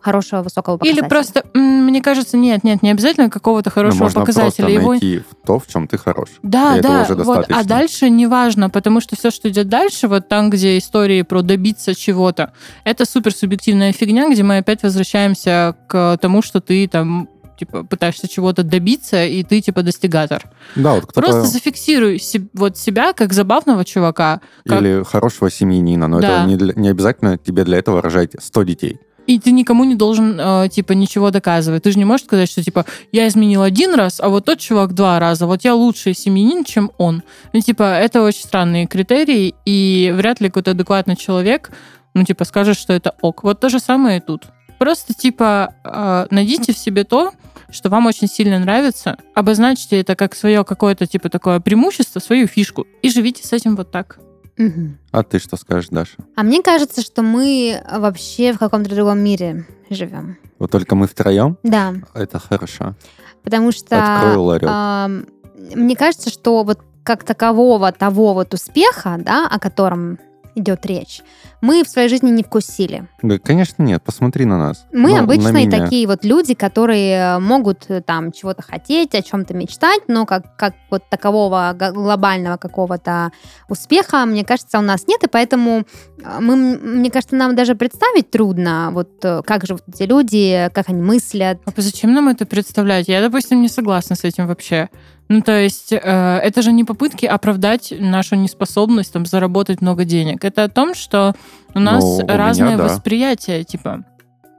хорошего высокого показателя. Или просто, мне кажется, нет, нет, не обязательно какого-то хорошего Но можно показателя. Просто Его... найти в то, в чем ты хорош. Да, и да. Вот, а дальше не важно, потому что все, что идет дальше, вот там, где истории про добиться чего-то, это супер субъективная фигня, где мы опять возвращаемся к тому, что ты там типа пытаешься чего-то добиться, и ты типа достигатор. Да, вот кто-то... Просто зафиксируй се- вот себя как забавного чувака. Как... Или хорошего семьянина, но да. это не, для, не обязательно тебе для этого рожать 100 детей. И ты никому не должен, э, типа, ничего доказывать. Ты же не можешь сказать, что, типа, я изменил один раз, а вот тот чувак два раза. Вот я лучший семьянин, чем он. Ну, типа, это очень странные критерии, и вряд ли какой-то адекватный человек, ну, типа, скажет, что это ок. Вот то же самое и тут. Просто, типа, э, найдите в себе то, что вам очень сильно нравится, обозначьте это как свое какое-то, типа, такое преимущество, свою фишку, и живите с этим вот так. Мгм. А ты что скажешь, Даша? А мне кажется, что мы вообще в каком-то другом мире живем. Вот только мы втроем? Да, Это хорошо. потому что... Открою ларек. ам, мне кажется, что вот как такового того вот успеха, да, о котором идет речь, мы в своей жизни не вкусили. Да, конечно, нет. Посмотри на нас. Мы Ну, обычные меня. такие вот люди, которые могут э, там чего-то хотеть, о чем-то мечтать, но как, как вот такового глобального какого-то успеха, мне кажется, у нас нет, и поэтому э, мы, мне кажется, нам даже представить трудно, вот э, как живут эти люди, как они мыслят. А зачем нам это представлять? Я, допустим, не согласна с этим вообще. Ну, то есть, э, это же не попытки оправдать нашу неспособность там заработать много денег. Это о том, что у нас Ну, у меня разное да. восприятие, типа.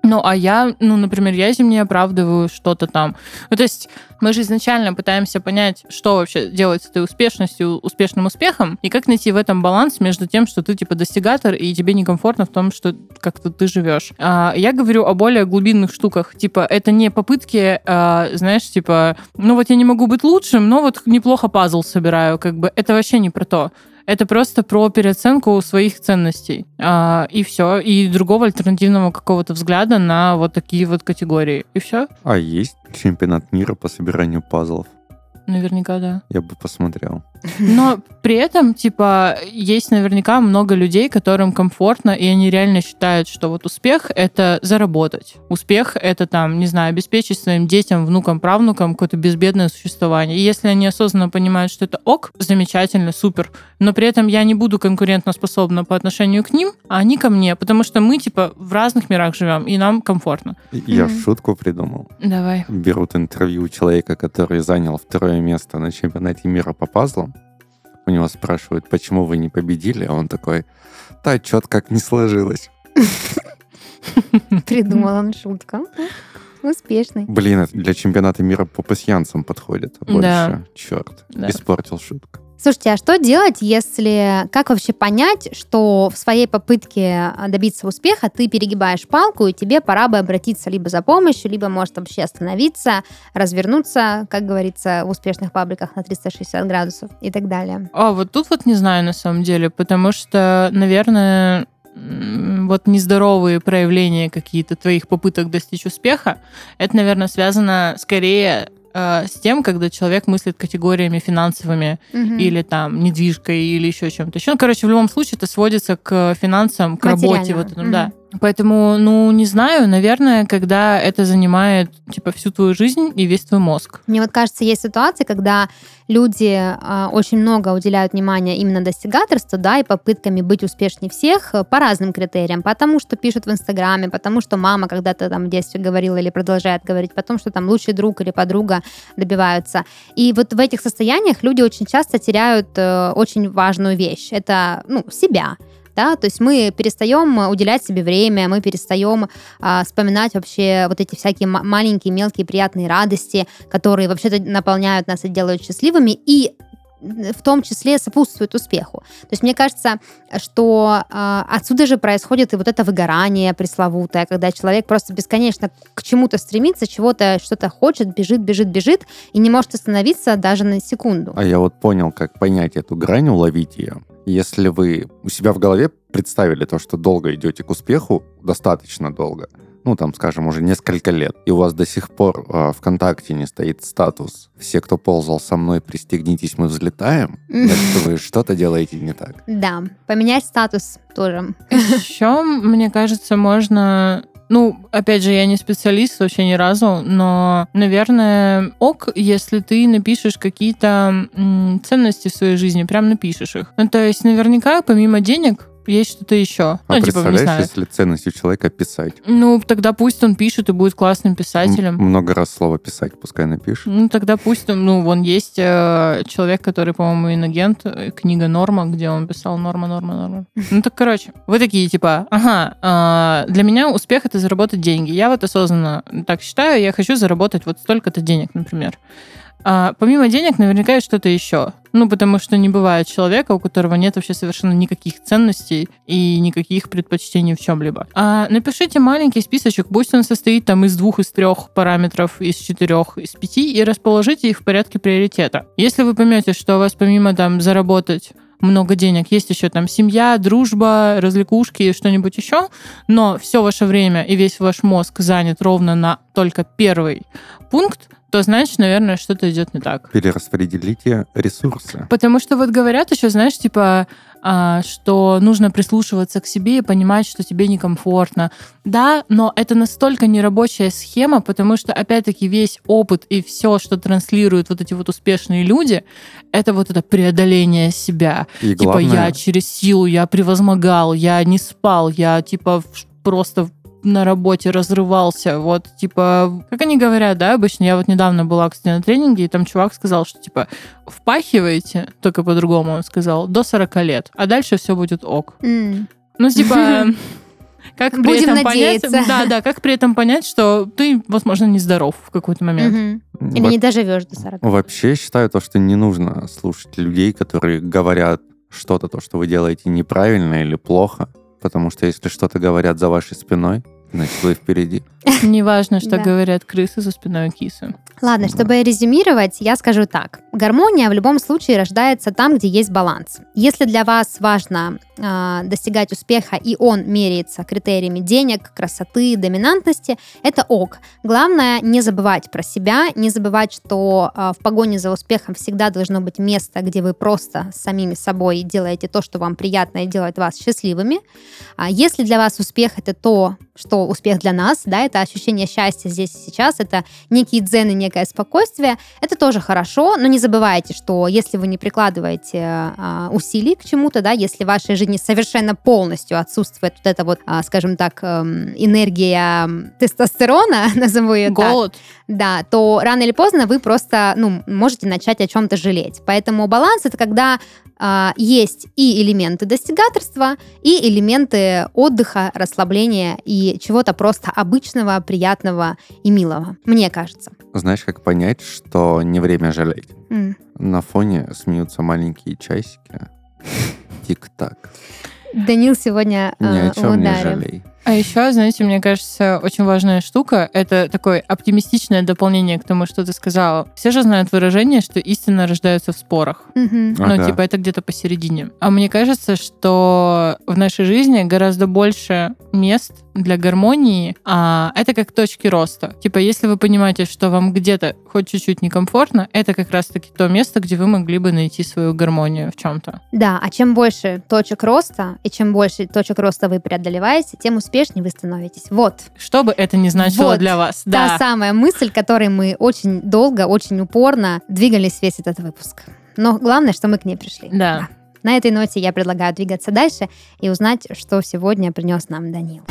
Ну, а я, ну, например, я этим оправдываю что-то там. Ну, то есть мы же изначально пытаемся понять, что вообще делает с этой успешностью, успешным успехом, и как найти в этом баланс между тем, что ты, типа, достигатор, и тебе некомфортно в том, что как-то ты живешь. А, я говорю о более глубинных штуках. Типа, это не попытки, а, знаешь, типа, ну вот я не могу быть лучшим, но вот неплохо пазл собираю. Как бы это вообще не про то. Это просто про переоценку своих ценностей. А, и все. И другого альтернативного какого-то взгляда на вот такие вот категории. И все. А есть чемпионат мира по собиранию пазлов? Наверняка, да. Я бы посмотрел. Но при этом, типа, есть наверняка много людей, которым комфортно, и они реально считают, что вот успех — это заработать. Успех — это, там, не знаю, обеспечить своим детям, внукам, правнукам какое-то безбедное существование. И если они осознанно понимают, что это ок, замечательно, супер. Но при этом я не буду конкурентоспособна по отношению к ним, а они ко мне, потому что мы, типа, в разных мирах живем, и нам комфортно. Я Мгм. шутку придумал. Давай. Берут интервью у человека, который занял второе место на чемпионате мира по пазлам. У него спрашивают, почему вы не победили, а он такой, да, что-то как не сложилось. Придумал он шутку. Успешный. Блин, для чемпионата мира по пассианцам подходит больше. Да. Черт, Да. испортил шутку. Слушайте, а что делать, если... Как вообще понять, что в своей попытке а, добиться успеха ты перегибаешь палку, и тебе пора бы обратиться либо за помощью, либо, может, вообще остановиться, развернуться, как говорится в успешных пабликах на 360 градусов и так далее. А, вот тут вот не знаю на самом деле, потому что, наверное, вот нездоровые проявления какие-то твоих попыток достичь успеха, это, наверное, связано скорее э, с тем, когда человек мыслит категориями финансовыми Мгм. или там недвижкой или еще чем-то еще. Ну, короче, в любом случае это сводится к финансам, к работе. Вот этому, да. Поэтому, ну, не знаю, наверное, когда это занимает, типа, всю твою жизнь и весь твой мозг. Мне вот кажется, есть ситуации, когда люди а, очень много уделяют внимания именно достигаторству, да, и попытками быть успешнее всех э, по разным критериям. Потому что пишут в Инстаграме, потому что мама когда-то там в детстве говорила или продолжает говорить, потому что там лучший друг или подруга добиваются. И вот в этих состояниях люди очень часто теряют э, очень важную вещь. Это, ну, себя. Да, то есть мы перестаем уделять себе время, мы перестаем а, вспоминать вообще вот эти всякие ма- маленькие, мелкие, приятные радости, которые вообще-то наполняют нас и делают счастливыми, и в том числе сопутствуют успеху. То есть мне кажется, что а, отсюда же происходит и вот это выгорание пресловутое, когда человек просто бесконечно к чему-то стремится, чего-то, что-то хочет, бежит, бежит, бежит, и не может остановиться даже на секунду. А я вот понял, как понять эту грань, уловить ее. Если вы у себя в голове представили то, что долго идете к успеху, достаточно долго, ну, там, скажем, уже несколько лет, и у вас до сих пор э, ВКонтакте не стоит статус «Все, кто ползал со мной, пристегнитесь, мы взлетаем», [LAUGHS] значит, вы что-то делаете не так. Да, поменять статус тоже. Еще, мне кажется, можно... Ну, опять же, я не специалист вообще ни разу, но, наверное, ок, если ты напишешь какие-то ценности в своей жизни, прям напишешь их. Ну, то есть, наверняка, помимо денег, есть что-то еще. А ну, типа, не представляешь, знаю. если ценность у человека писать? Ну, тогда пусть он пишет и будет классным М- писателем. Много раз слово писать пускай напишет. Ну, тогда пусть, ну, вон есть э, человек, который, по-моему, инагент, э, книга «Норма», где он писал «Норма, норма, норма». [LAUGHS] Ну, так, короче, вы такие, типа, ага, а, для меня успех — это заработать деньги. Я вот осознанно так считаю, я хочу заработать вот столько-то денег, например. А помимо денег, наверняка есть что-то еще. Ну, потому что не бывает человека, у которого нет вообще совершенно никаких ценностей и никаких предпочтений в чем-либо. А напишите маленький списочек, пусть он состоит там из двух, из трех параметров, из четырех, из пяти, и расположите их в порядке приоритета. Если вы поймете, что у вас помимо там заработать много денег, есть еще там семья, дружба, развлекушки и что-нибудь еще, но все ваше время и весь ваш мозг занят ровно на только первый пункт, то значит, наверное, что-то идет не так. Перераспределите ресурсы. Потому что вот говорят еще, знаешь, типа, а, что нужно прислушиваться к себе и понимать, что тебе некомфортно. Да, но это настолько нерабочая схема, потому что, опять-таки, весь опыт и все, что транслируют вот эти вот успешные люди, это вот это преодоление себя. И Типа, главное, я через силу, я превозмогал, я не спал, я, типа, просто на работе разрывался. Вот, типа, как они говорят, да, обычно, я вот недавно была, кстати, на тренинге, и там чувак сказал, что, типа, впахиваете, только по-другому он сказал, до 40 лет, а дальше все будет ок. М. Ну, типа, [LAUGHS] как при Будем этом понять... надеяться. Да, да, как при этом понять, что ты, возможно, нездоров в какой-то момент. Мгм. Или во- не доживешь до 40. вообще считаю то, что не нужно слушать людей, которые говорят что-то, то, что вы делаете неправильно или плохо. Потому что если что-то говорят за вашей спиной, значит, вы впереди. [LAUGHS] Неважно, что Да. говорят крысы за спиной кисы. Ладно, Да. чтобы резюмировать, я скажу так. Гармония в любом случае рождается там, где есть баланс. Если для вас важно а, достигать успеха, и он меряется критериями денег, красоты, доминантности, это ок. Главное не забывать про себя, не забывать, что а, в погоне за успехом всегда должно быть место, где вы просто с самими собой делаете то, что вам приятно и делает вас счастливыми. А если для вас успех это то, что успех для нас, да, это ощущение счастья здесь и сейчас, это некий дзен и некое спокойствие, это тоже хорошо, но не забывайте, что если вы не прикладываете а, усилий к чему-то, да, если в вашей жизни совершенно полностью отсутствует вот эта вот, а, скажем так, эм, энергия тестостерона, [LAUGHS] назову ее так, Голод. да, то рано или поздно вы просто, ну, можете начать о чем-то жалеть. Поэтому баланс это когда а, есть и элементы достигаторства, и элементы отдыха, расслабления и чего-то просто обычного, приятного и милого. Мне кажется. Знаешь, как понять, что не время жалеть? М. На фоне смеются маленькие часики. [LAUGHS] Тик-так. Данил сегодня Ни а, о чем не жалей. А еще, знаете, мне кажется, очень важная штука — это такое оптимистичное дополнение к тому, что ты сказала. Все же знают выражение, что истина рождается в спорах. Мгм. Ну, Ага. типа, это где-то посередине. А мне кажется, что в нашей жизни гораздо больше мест для гармонии, а это как точки роста. Типа, если вы понимаете, что вам где-то хоть чуть-чуть некомфортно, это как раз-таки то место, где вы могли бы найти свою гармонию в чем-то. Да, а чем больше точек роста, и чем больше точек роста вы преодолеваете, тем успешнее вы становитесь. Вот. Что бы это ни значило Вот для вас. Та Да. самая мысль, которой мы очень долго, очень упорно двигались весь этот выпуск. Но главное, что мы к ней пришли. Да. На этой ноте я предлагаю двигаться дальше и узнать, что сегодня принес нам Данил.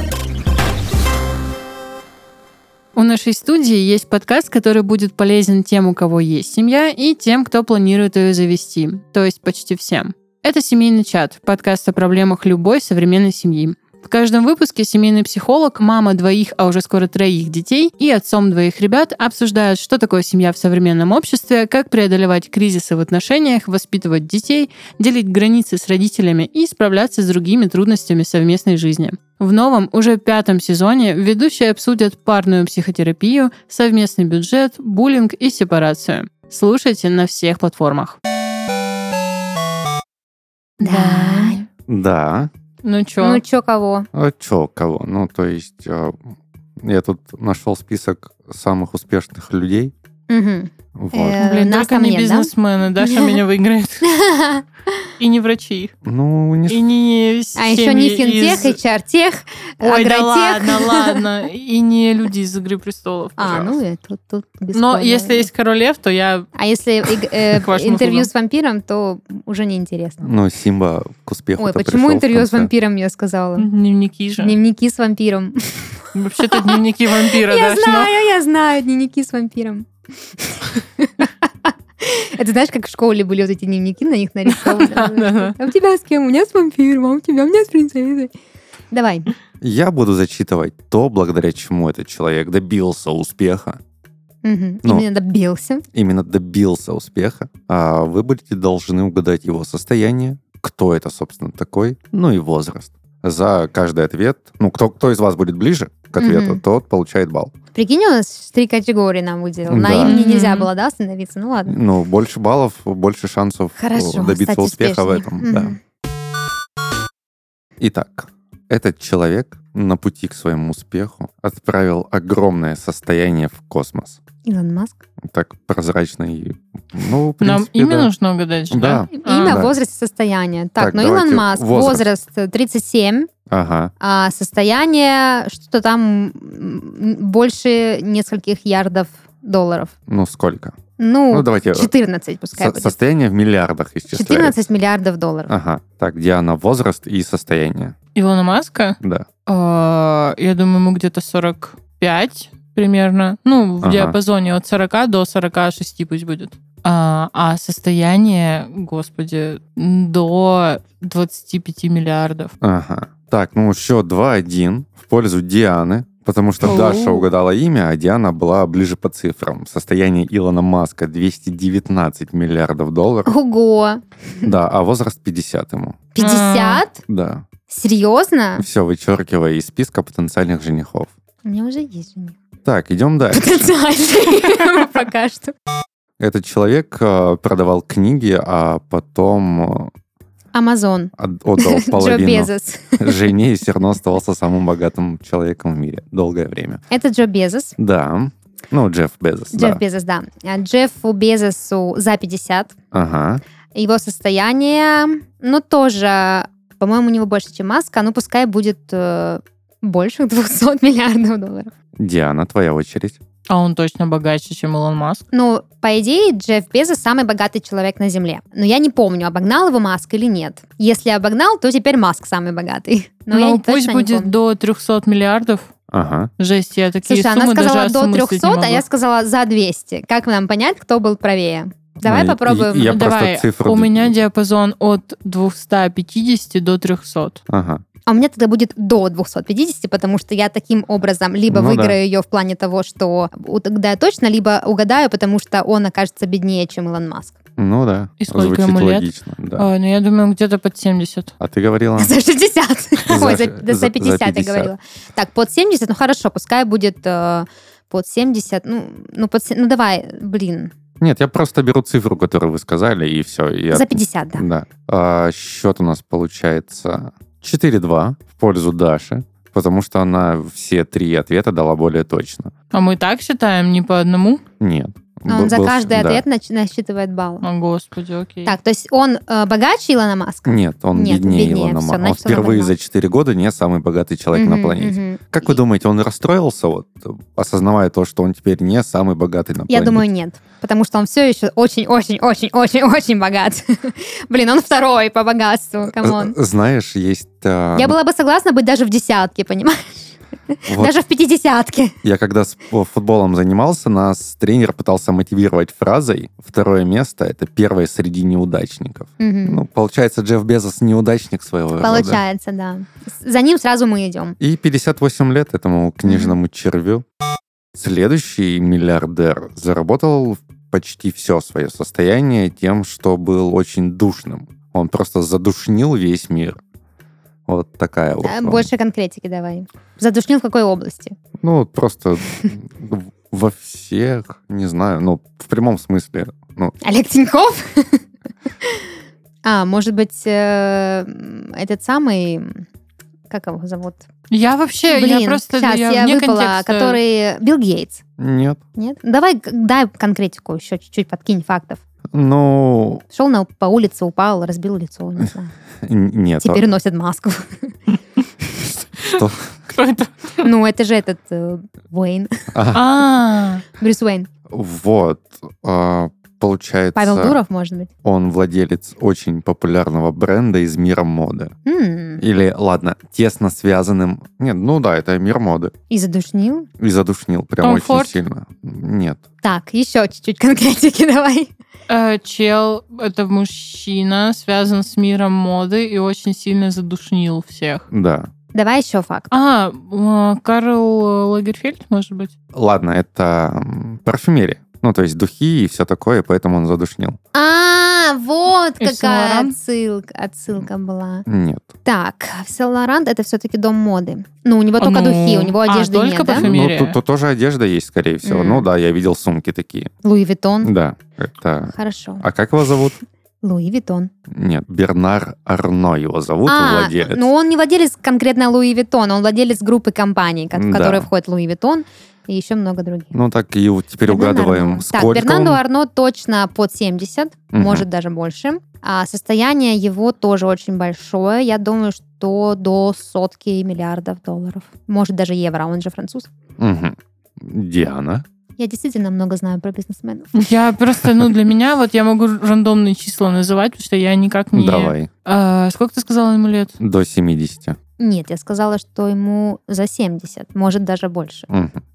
У нашей студии есть подкаст, который будет полезен тем, у кого есть семья, и тем, кто планирует ее завести, то есть почти всем. Это «Семейный чат», подкаст о проблемах любой современной семьи. В каждом выпуске семейный психолог, мама двоих, а уже скоро троих детей и отцом двоих ребят обсуждают, что такое семья в современном обществе, как преодолевать кризисы в отношениях, воспитывать детей, делить границы с родителями и справляться с другими трудностями совместной жизни. В новом, уже пятом сезоне ведущие обсудят парную психотерапию, совместный бюджет, буллинг и сепарацию. Слушайте на всех платформах. Да. Ну чё? Ну, чё кого? А чё, кого? Ну, то есть, э, я тут нашел список самых успешных людей Вот. Э, Блин, нас только не нет, да? бизнесмены. Даша меня выиграет. [LAUGHS] И не врачи. Ну, не И не А еще не финтех, из- HR-тех, Ой, да ладно, ладно. [LAUGHS] И не люди из «Игры престолов», А, ну пожалуйста. и тут, Но если есть король лев, то я... А если э, [LAUGHS] интервью с вампиром, то уже неинтересно. Ну, Симба к успеху Ой, почему интервью с вампиром я сказала? Дневники же. Дневники с вампиром. Вообще-то дневники вампира, Я знаю, я знаю, дневники с вампиром. [LAUGHS] Это знаешь, как в школе были вот эти дневники, на них нарисованы. [LAUGHS] А у тебя с кем? У меня с вампиром, а у тебя? У меня с принцессой. Давай. Я буду зачитывать то, благодаря чему этот человек добился успеха. Мгм. Ну. Именно добился. Именно добился успеха. А вы будете должны угадать его состояние, кто это, собственно, такой, ну и возраст. За каждый ответ, ну, кто, кто из вас будет ближе к ответу, Мгм. тот получает балл. Прикинь, у нас три категории нам выделил. На Да. имени нельзя было, да, остановиться? Ну ладно. Ну, больше баллов, больше шансов э, Хорошо, добиться успеха в этом. Да. Мгм. Итак, этот человек на пути к своему успеху отправил огромное состояние в космос. Илон Маск. Так прозрачно и... Ну, в Нам принципе, имя да. нужно угадать, Да. А, Имя, да. возраст, состояние. Так, Так, ну Илон Маск, возраст. возраст э, 37, Ага. а состояние что-то там больше нескольких ярдов долларов. Ну, сколько? Ну, Ну, давайте... 14 пускай со- будет. состояние в миллиардах исчисляется. 14 миллиардов долларов. Ага. Так, Диана, возраст и состояние. Илона Маска? Да. А, Я думаю, ему где-то 45 примерно. Ну, в Ага. диапазоне от 40 до 46 пусть будет. А, а состояние, господи, до 25 миллиардов. Ага. Так, ну, счет 2-1 в пользу Дианы, потому что. Даша угадала имя, а Диана была ближе по цифрам. Состояние Илона Маска 219 миллиардов долларов. Ого! Да, а возраст 50 ему. 50? Да. Серьезно? Все, вычеркивая из списка потенциальных женихов. У меня уже есть жених. Так, идем дальше. Потенциальный [LAUGHS] пока что. Этот человек э, продавал книги, а потом э, Амазон. от- отдал [LAUGHS] Джо половину Безос. жене и все равно оставался самым богатым человеком в мире долгое время. Это Джо Безос. Да. Ну, Джефф Безос. Джефф да. Безос, да. А Джеффу Безосу за 50. Ага. Его состояние, ну, тоже, по-моему, у него больше, чем Маска. Ну, пускай будет э, больше 200 миллиардов долларов. Диана, твоя очередь. А он точно богаче, чем Илон Маск. Ну, по идее, Джефф Безос самый богатый человек на Земле. Но я не помню, обогнал его Маск или нет. Если обогнал, то теперь Маск самый богатый. [LAUGHS] Но я ну, пусть будет до 300 миллиардов. Ага. Жесть, я такие Слушай, она суммы сказала даже до осмыслить 300, не а я сказала за 200. Как нам понять, кто был правее? Давай Ну, попробуем. я просто Давай, цифру- у меня диапазон от 250 до 300. Ага. А у меня тогда будет до 250, потому что я таким образом либо Ну да. выиграю ее в плане того, что угадаю точно, либо угадаю, потому что он окажется беднее, чем Илон Маск. Ну да. И сколько Звучит ему лет? логично. Да. Ой, ну я думаю, где-то под 70. А ты говорила? За 60. [LAUGHS] Ой, за, да, за- за 50 я 50. говорила. Так, под 70, ну хорошо, пускай будет э, под 70. Ну, ну, под, ну давай, блин, Нет, я просто беру цифру, которую вы сказали, и все. за 50, да. Да. А, счет у нас получается 4-2 в пользу Даши, потому что она все три ответа дала более точно. А мы так считаем, не по одному? Нет. Он Б- за был- каждый да. ответ нач- насчитывает балл. О, господи, окей. Так, то есть он э, богаче Илона Маска? Нет, он Нет, беднее беднее, Илона Маска. Он впервые за 4 года не самый богатый человек на Мгм, планете. мгм. Как вы думаете, он расстроился, вот, осознавая то, что он теперь не самый богатый на планете? Я думаю, нет. Потому что он все еще очень-очень-очень-очень-очень богат. [LAUGHS] Блин, он второй по богатству, come on. З- Знаешь, есть... а, Я ну, была бы согласна быть даже в десятке, понимаешь? Вот Даже в пятидесятке. Я когда с футболом занимался, нас тренер пытался мотивировать фразой «Второе место – это первое среди неудачников». Мгм. Ну, получается, Джефф Безос неудачник своего рода. Получается, да. С- За ним сразу мы идем. И 58 лет этому книжному червю. Следующий миллиардер заработал почти все свое состояние тем, что был очень душным. Он просто задушнил весь мир. Вот такая вот. А. Больше конкретики давай. Задушнил в какой области? Ну, просто во всех, не знаю, ну, в прямом смысле. Ну, Олег Тиньков? А, может быть, э, этот самый... Как его зовут? Я вообще, Блин, я просто сейчас я я, выпала, контекста. который Билл Гейтс. Нет. Нет? Давай дай конкретику еще чуть-чуть подкинь фактов. Ну, Шел на, по улице, упал, разбил лицо, не знаю. [LAUGHS] нет. Теперь носит маску. Что? Кто это? Ну, это же этот э, Уэйн, А, А, Брюс Уэйн. вот. Получается, Павел Дуров, может быть. он владелец очень популярного бренда из мира моды. М, Или, ладно, тесно связанным... Нет, ну да, это мир моды. И задушнил. И задушнил прям Том очень Форд? сильно. Нет. Так, еще чуть-чуть конкретики [LAUGHS] давай. э, чел, это мужчина, связан с миром моды и очень сильно задушнил всех. Да. Давай еще факт. А, Карл Лагерфельд, может быть? Ладно, это парфюмерия. Ну, то есть духи и все такое, поэтому он задушнил. А, вот И какая отсылка, отсылка была. Нет. Так, Сен-Лорант это все-таки дом моды. Ну, у него только Ну, духи, у него а, одежды только нет, да? парфюмерия? Ну, тут, тут тоже одежда есть, скорее всего. М. Ну да, я видел сумки такие. Louis Vuitton. Да, это... Хорошо. А как его зовут? [LAUGHS] Louis Vuitton. Нет, Бернар Арно его зовут, а, владелец. ну он не владелец конкретно Louis Vuitton, он владелец группы компаний, ко- в Да. которые входит Louis Vuitton и еще много других. Ну, так и вот теперь Бернардо угадываем, Арно. Так, сколько Бернандо он- Арно точно под 70, Мгм. может даже больше. А состояние его тоже очень большое. Я думаю, что до сотки миллиардов долларов. Может, даже евро, он же француз. Мгм. Диана. Я действительно много знаю про бизнесменов. Я просто, ну, для меня, вот я могу рандомные числа называть, потому что я никак не... Давай. А, сколько ты сказала ему лет? До 70. Нет, я сказала, что ему за 70, может даже больше.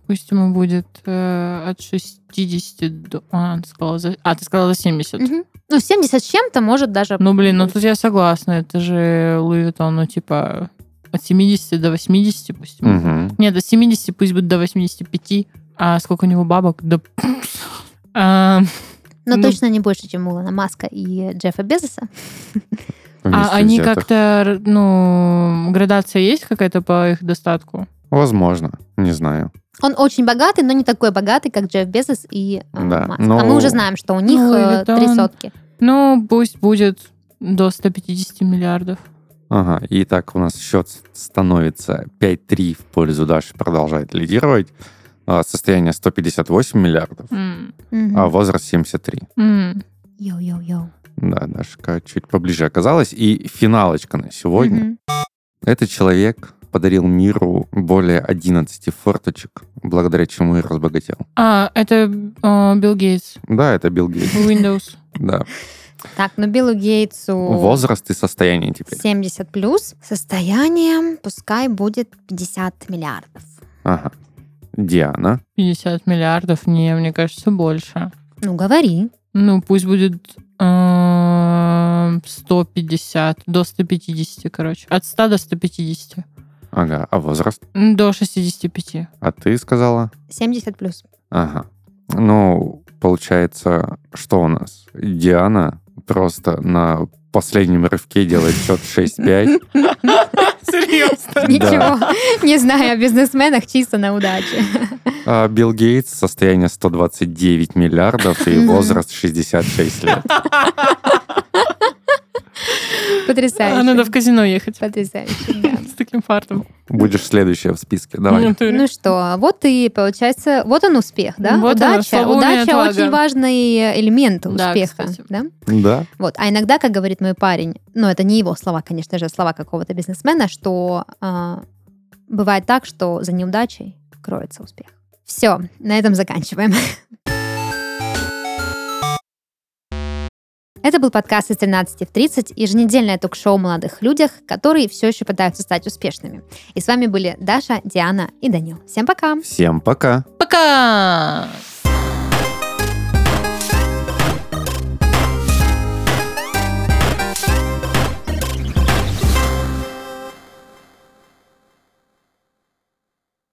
Пусть ему будет э, от 60 до... А, ты сказала за... а, ты сказала за 70. Мгм. Ну, 70 с чем-то, может даже... Ну, блин, ну тут я согласна. Это же Луи Виттон, ну, типа, от 70 до 80 пусть. Мгм. Нет, до 70 пусть будет до 85. А сколько у него бабок? Да... А, Но ну- точно не больше, чем у Илона Маска и Джеффа Безоса. а Вместе они как-то, ну, градация есть какая-то по их достатку? Возможно, не знаю. Он очень богатый, но не такой богатый, как Джефф Безос и э, Да, Маск. но- А мы уже знаем, что у них Ну, э, три сотки. Ну, пусть будет до 150 миллиардов. Ага, и так у нас счет становится 5-3 в пользу Даши, продолжает лидировать. А, Состояние 158 миллиардов, Мгм. а возраст 73. м. Йоу-йоу-йоу. Да, Дашка чуть поближе оказалась. И финалочка на сегодня. Мгм. Этот человек подарил миру более 11 форточек, благодаря чему и разбогател. А, это э, Билл Гейтс. Да, это Билл Гейтс. Windows. [LAUGHS] Да. Так, ну Биллу Гейтсу Возраст и состояние теперь. 70 плюс. Состояние пускай будет 50 миллиардов. Ага. Диана. 50 миллиардов. Не, мне кажется, больше. Ну, говори. Ну, пусть будет э, 150, до 150, короче. От 100 до 150. Ага. А возраст? До 65. А ты сказала? 70 плюс. Ага. Ну, получается, что у нас? Диана просто на последнем рывке делает счет 6-5. Серьезно? Ничего не знаю о бизнесменах, чисто на удаче. А Билл Гейтс состояние 129 миллиардов и возраст 66 лет. [LAUGHS] Потрясающе. А, надо в казино ехать. Потрясающе, [LAUGHS] да. С таким фартом. Будешь следующая в списке. Давай. Ну что, вот и получается, вот он успех, да? Вот удача, слабоумие, удача очень важный элемент успеха, да? Да. Вот, а иногда, как говорит мой парень, ну это не его слова, конечно же, а слова какого-то бизнесмена, что а, бывает так, что за неудачей кроется успех. Все, на этом заканчиваем. [LAUGHS] Это был подкаст из 13 в 30, еженедельное ток-шоу о молодых людях, которые все еще пытаются стать успешными. И с вами были Даша, Диана и Данил. Всем пока! Всем пока. Пока!